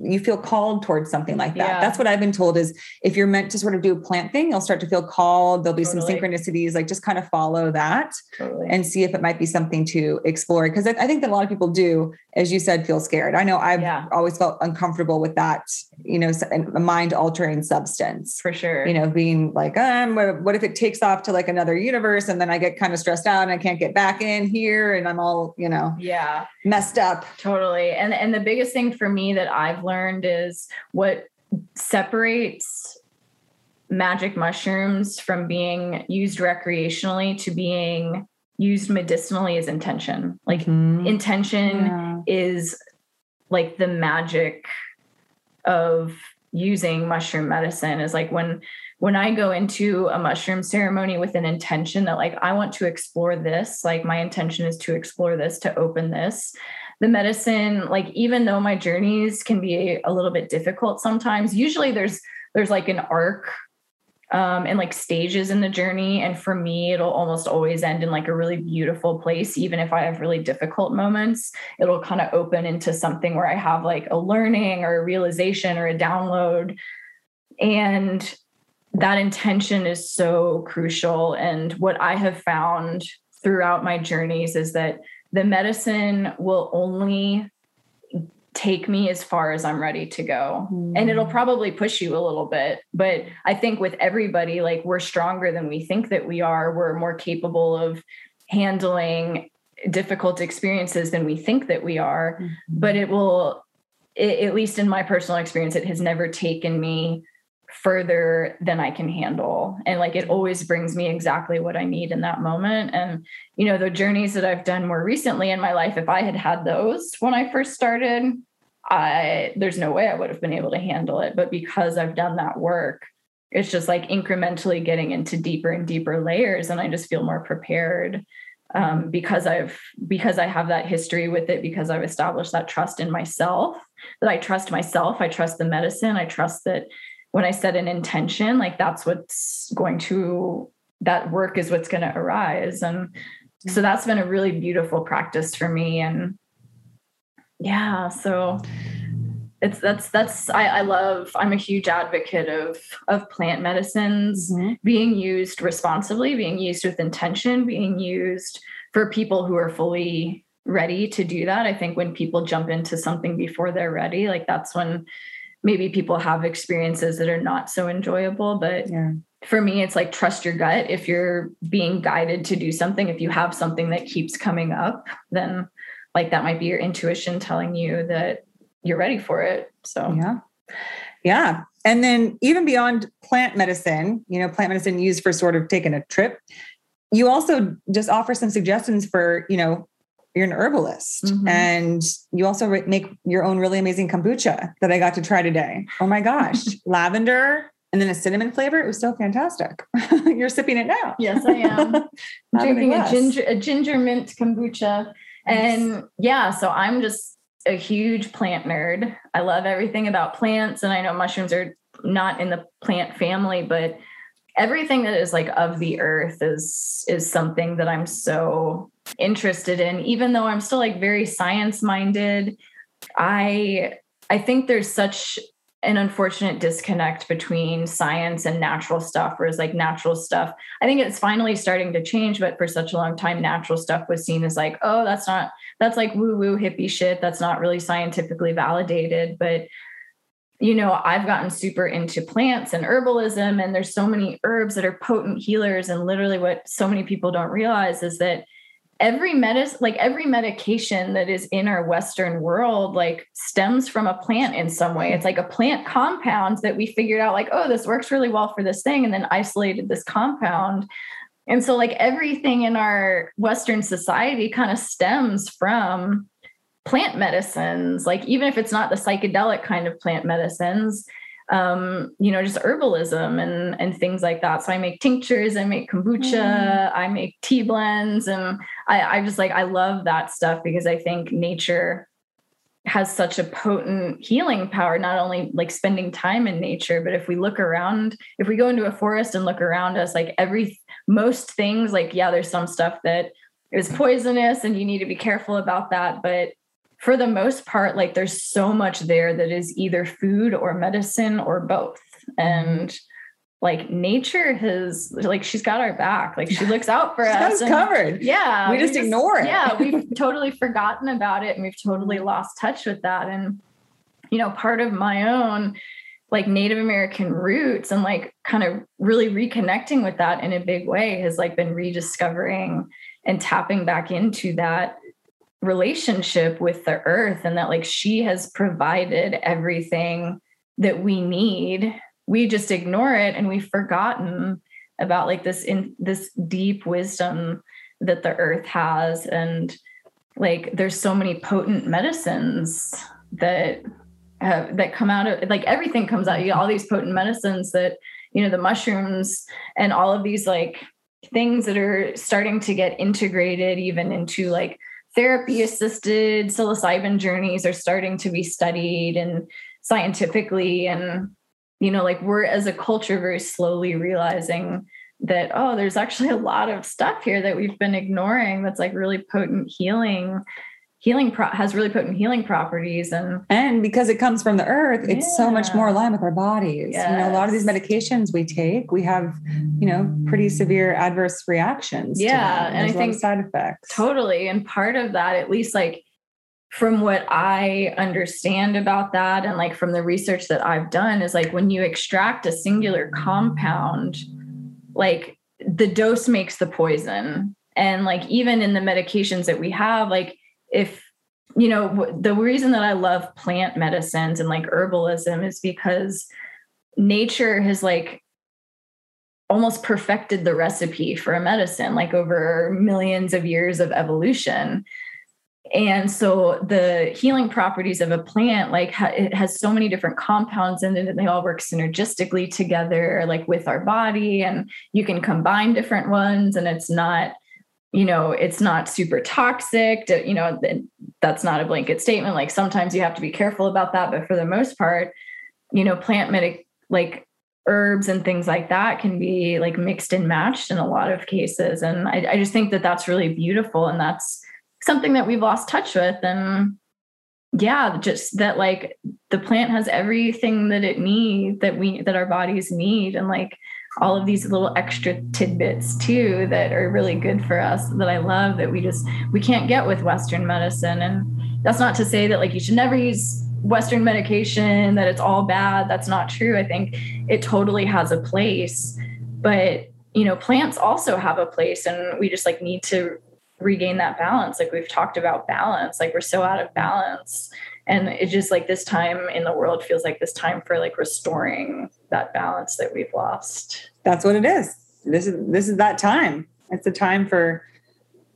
you feel called towards something like that. Yeah. That's what I've been told is if you're meant to sort of do a plant thing, you'll start to feel called. There'll be some synchronicities, like just kind of follow that Totally. and see if it might be something to explore. Because I, think that a lot of people do, as you said, feel scared. I know I've Yeah. always felt uncomfortable with that, you know, a mind altering substance. for sure. You know, being like, um, what what if it takes off to like another universe and then I get kind of stressed out and I can't get back in here and I'm all, you know, yeah. messed up. Totally. And and the biggest thing for me that I've learned is what separates magic mushrooms from being used recreationally to being used medicinally is intention. Like Mhm. intention Yeah. is like the magic of using mushroom medicine is like when when I go into a mushroom ceremony with an intention that like I want to explore this, like my intention is to explore this, to open this. The medicine, like even though my journeys can be a little bit difficult sometimes, usually there's there's like an arc um, and like stages in the journey. And for me, it'll almost always end in like a really beautiful place. Even if I have really difficult moments, it'll kind of open into something where I have like a learning or a realization or a download. And that intention is so crucial. And what I have found throughout my journeys is that the medicine will only take me as far as I'm ready to go. And it'll probably push you a little bit. But I think with everybody, like we're stronger than we think that we are. We're more capable of handling difficult experiences than we think that we are. Mhm. But it will, i at least in my personal experience, it has never taken me further than I can handle. And like it always brings me exactly what I need in that moment. And, you know, the journeys that I've done more recently in my life, if I had had those when I first started, I there's no way I would have been able to handle it. But because I've done that work, it's just like incrementally getting into deeper and deeper layers. And I just feel more prepared um, because I've because I have that history with it, because I've established that trust in myself, that I trust myself, I trust the medicine, I trust that when I set an intention, like that's what's going to that work is what's going to arise. And so that's been a really beautiful practice for me. And yeah, so it's that's that's I, I love I'm a huge advocate of of plant medicines Mhm. being used responsibly, being used with intention, being used for people who are fully ready to do that. I think when people jump into something before they're ready, like that's when maybe people have experiences that are not so enjoyable. But Yeah. for me, it's like trust your gut. If you're being guided to do something, if you have something that keeps coming up, then like that might be your intuition telling you that you're ready for it. So Yeah. Yeah. And then even beyond plant medicine, you know, plant medicine used for sort of taking a trip, you also just offer some suggestions for, you know, you're an herbalist Mhm. and you also re- make your own really amazing kombucha that I got to try today. Oh my gosh, lavender and then a cinnamon flavor. It was so fantastic. you're sipping it now. yes, I am. Out of the drinking a ginger a ginger mint kombucha. And yeah, so I'm just a huge plant nerd. I love everything about plants and I know mushrooms are not in the plant family, but everything that is like of the earth is is something that I'm so interested in even though I'm still like very science minded. I I think there's such an unfortunate disconnect between science and natural stuff whereas like natural stuff I think it's finally starting to change, but for such a long time, natural stuff was seen as like, oh, that's not, that's like woo woo hippie shit. That's not really scientifically validated. But, you know, I've gotten super into plants and herbalism, and there's so many herbs that are potent healers. And literally, what so many people don't realize is that every medicine like every medication that is in our western world like stems from a plant in some way. It's like a plant compound that we figured out like oh this works really well for this thing and then isolated this compound. And so like everything in our western society kind of stems from plant medicines. Like even if it's not the psychedelic kind of plant medicines um, you know, just herbalism and and things like that. So I make tinctures, I make kombucha, Mm. I make tea blends, and I, I just like I love that stuff because I think nature has such a potent healing power. Not only like spending time in nature, but if we look around, if we go into a forest and look around us, like every most things, like yeah, there's some stuff that is poisonous, and you need to be careful about that, but for the most part, like there's so much there that is either food or medicine or both. Mm-hmm. And like nature has like she's got our back. Like she looks out for us. and, covered. Yeah. We, we just ignore it. Yeah. We've totally forgotten about it and we've totally mm-hmm. lost touch with that. And you know, part of my own like Native American roots and like kind of really reconnecting with that in a big way has like been rediscovering and tapping back into that relationship with the earth and that like she has provided everything that we need we just ignore it and we've forgotten about like this in this deep wisdom that the earth has. And like there's so many potent medicines that have, that come out of like everything comes out. You all these potent medicines that you know the mushrooms and all of these like things that are starting to get integrated even into like therapy assisted psilocybin journeys are starting to be studied and scientifically and you know like we're as a culture very slowly realizing that oh there's actually a lot of stuff here that we've been ignoring that's like really potent healing healing pro- has really potent healing properties and and because it comes from the earth it's yeah. so much more aligned with our bodies yes. you know a lot of these medications we take we have you know pretty severe adverse reactions yeah and i think side effects totally and part of that at least like from what i understand about that and like from the research that i've done is like when you extract a singular compound like the dose makes the poison and like even in the medications that we have like if you know the reason that i love plant medicines and like herbalism is because nature has like almost perfected the recipe for a medicine like over millions of years of evolution. And so the healing properties of a plant like ha- it has so many different compounds in it and they all work synergistically together like with our body and you can combine different ones and it's not you know it's not super toxic to, you know that's not a blanket statement. Like sometimes you have to be careful about that but for the most part you know plant medic like herbs and things like that can be like mixed and matched in a lot of cases. And I, I just think that that's really beautiful and that's something that we've lost touch with. And yeah just that like the plant has everything that it needs that we that our bodies need. And like all of these little extra tidbits too that are really good for us that I love that we just we can't get with western medicine. And that's not to say that like you should never use western medication that it's all bad. That's not true. I think it totally has a place. But you know plants also have a place and we just like need to regain that balance. Like we've talked about balance. Like we're so out of balance. And it just like this time in the world feels like this time for like restoring that balance that we've lost. That's what it is. This is this is that time. It's a time for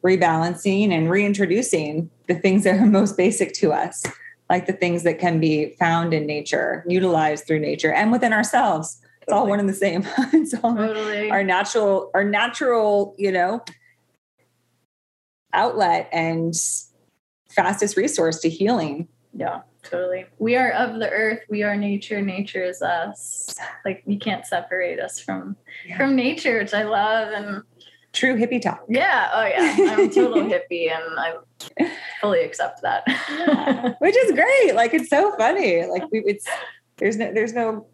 rebalancing and reintroducing the things that are most basic to us like the things that can be found in nature utilized through nature and within ourselves. It's all one and the same. It's all totally. our natural our natural you know outlet and fastest resource to healing. Yeah, totally. We are of the earth. We are nature. Nature is us. Like you can't separate us from yeah. from nature, which I love and true hippie talk. Yeah. Oh yeah. I'm a total hippie and I fully accept that. yeah. Which is great. Like it's so funny. Like we it's there's no there's no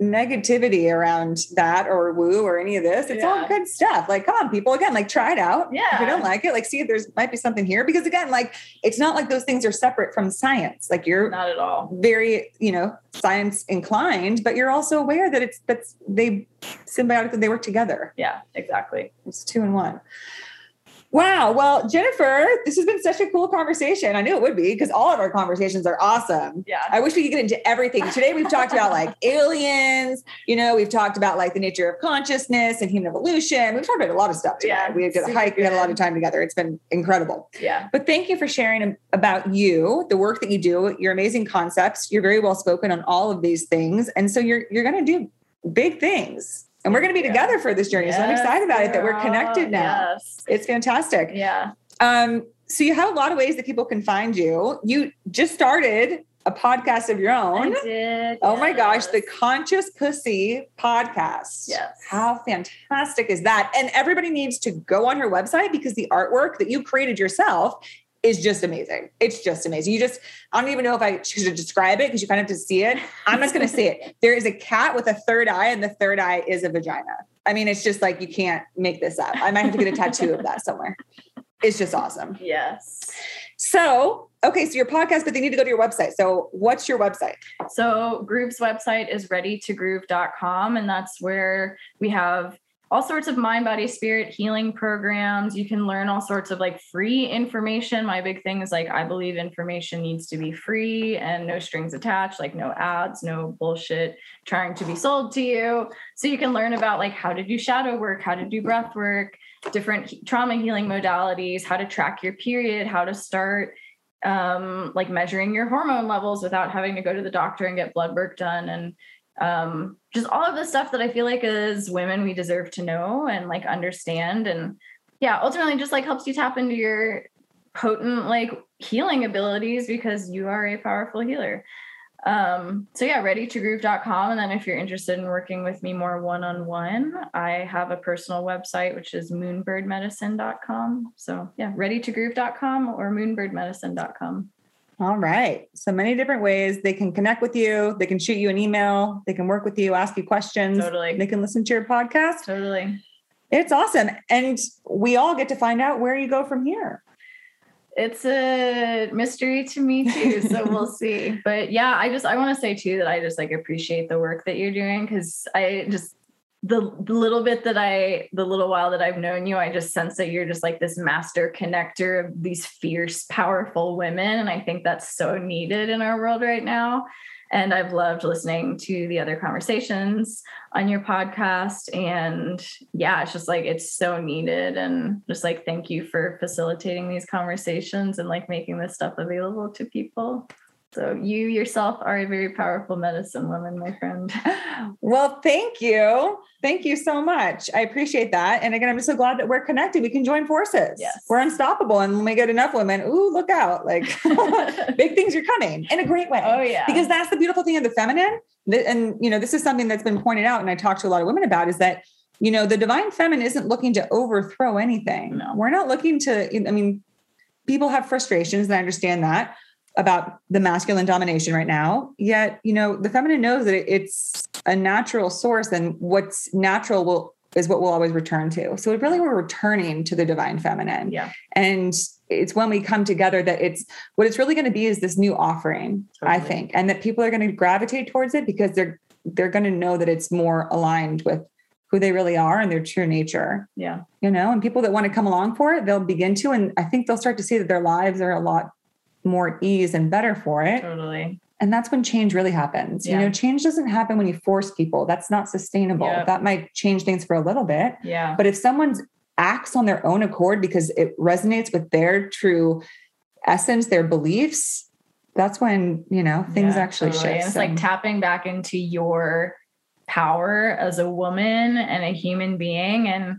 negativity around that or woo or any of this. It's yeah. all good stuff. Like, come on, people. Again, like try it out. Yeah. If you don't like it, like see if there's might be something here. Because again, like it's not like those things are separate from science. Like you're not at all very, you know, science inclined, but you're also aware that it's that's they symbiotically they work together. Yeah, exactly. It's two in one. Wow. Well, Jennifer, this has been such a cool conversation. I knew it would be because all of our conversations are awesome. Yeah. I wish we could get into everything. Today we've talked about like aliens, you know, we've talked about like the nature of consciousness and human evolution. We've talked about a lot of stuff today. Yeah, we did a hike, good. we had a lot of time together. It's been incredible. Yeah. But thank you for sharing about you, the work that you do, your amazing concepts. You're very well spoken on all of these things. And so you're you're gonna do big things and we're going to be together for this journey. Yes, so I'm excited about it that we're connected now. Yes. It's fantastic. Yeah. Um, so you have a lot of ways that people can find you. You just started a podcast of your own. I did. Oh yes. my gosh, the Conscious Pussy podcast. Yes. How fantastic is that? And everybody needs to go on her website because the artwork that you created yourself is just amazing. It's just amazing. You just, I don't even know if I should describe it because you kind of have to see it. I'm just going to say it. There is a cat with a third eye, and the third eye is a vagina. I mean, it's just like you can't make this up. I might have to get a tattoo of that somewhere. It's just awesome. Yes. So, okay, so your podcast, but they need to go to your website. So, what's your website? So, Groove's website is readytogroove.com, and that's where we have all sorts of mind body spirit healing programs. You can learn all sorts of like free information. My big thing is like i believe information needs to be free and no strings attached like no ads no bullshit trying to be sold to you. So you can learn about like how to do shadow work how to do breath work different trauma healing modalities how to track your period how to start um, like measuring your hormone levels without having to go to the doctor and get blood work done and um, just all of the stuff that I feel like as women we deserve to know and like understand. And yeah, ultimately just like helps you tap into your potent like healing abilities because you are a powerful healer. Um, so yeah, readytogroove.com. And then if you're interested in working with me more one-on-one, I have a personal website, which is moonbirdmedicine.com. So yeah, readytogroove.com or moonbirdmedicine.com. All right. So many different ways they can connect with you. They can shoot you an email. They can work with you, ask you questions. Totally. They can listen to your podcast. Totally. It's awesome. And we all get to find out where you go from here. It's a mystery to me too. So we'll see. But yeah, I just I want to say too that I just like appreciate the work that you're doing because I just the, little bit that I, the little while that I've known you, I just sense that you're just like this master connector of these fierce, powerful women. And I think that's so needed in our world right now. And I've loved listening to the other conversations on your podcast. And yeah, it's just like it's so needed. And just like thank you for facilitating these conversations and like making this stuff available to people. So you yourself are a very powerful medicine woman, my friend. Well, thank you. Thank you so much. I appreciate that. And again, I'm just so glad that we're connected. We can join forces. Yes. We're unstoppable. And when we get enough women, ooh, look out. Like big things are coming in a great way. Oh, yeah. Because that's the beautiful thing of the feminine. And, you know, this is something that's been pointed out. And I talk to a lot of women about is that, you know, the divine feminine isn't looking to overthrow anything. No. We're not looking to, I mean, people have frustrations and I understand that about the masculine domination right now yet you know the feminine knows that it's a natural source and what's natural will is what we'll always return to so it really we're returning to the divine feminine Yeah. and it's when we come together that it's what it's really going to be is this new offering i think and that people are going to gravitate towards it because they're they're going to know that it's more aligned with who they really are and their true nature Yeah. you know and people that want to come along for it they'll begin to and i think they'll start to see that their lives are a lot more ease and better for it Totally. and that's when change really happens you know change doesn't happen when you force people that's not sustainable Yeah. that might change things for a little bit Yeah. but if someone's acts on their own accord because it resonates with their true essence their beliefs that's when you know things Yeah, actually totally. shift And it's like tapping back into your power as a woman and a human being and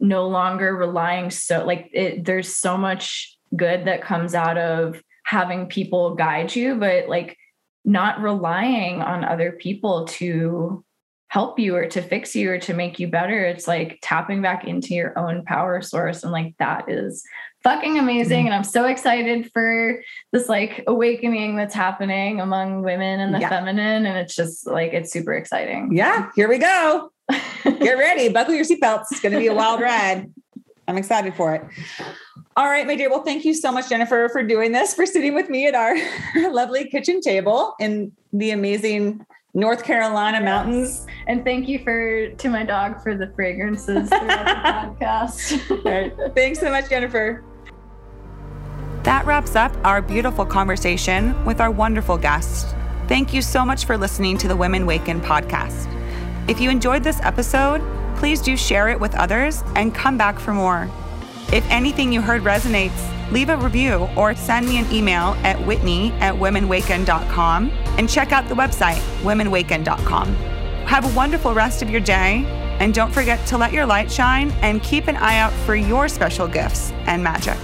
no longer relying so like it there's so much good that comes out of having people guide you but like not relying on other people to help you or to fix you or to make you better. It's like tapping back into your own power source and like that is fucking amazing mm-hmm. and i'm so excited for this like awakening that's happening among women and the Yeah. feminine and it's just like it's super exciting. Yeah here we go. Get ready. Buckle your seatbelts. It's going to be a wild ride i'm excited for it. All right my dear. Well thank you so much jennifer for doing this for sitting with me at our lovely kitchen table in the amazing north carolina mountains. And thank you for to my dog for the fragrances throughout the podcast. All right. thanks so much jennifer. That wraps up our beautiful conversation with our wonderful guest. Thank you so much for listening to the women waken podcast. If you enjoyed this episode please do share it with others and come back for more if anything you heard resonates, leave a review or send me an email at whitney at womenwaken.com and check out the website, womenwaken.com. Have a wonderful rest of your day, and don't forget to let your light shine and keep an eye out for your special gifts and magic.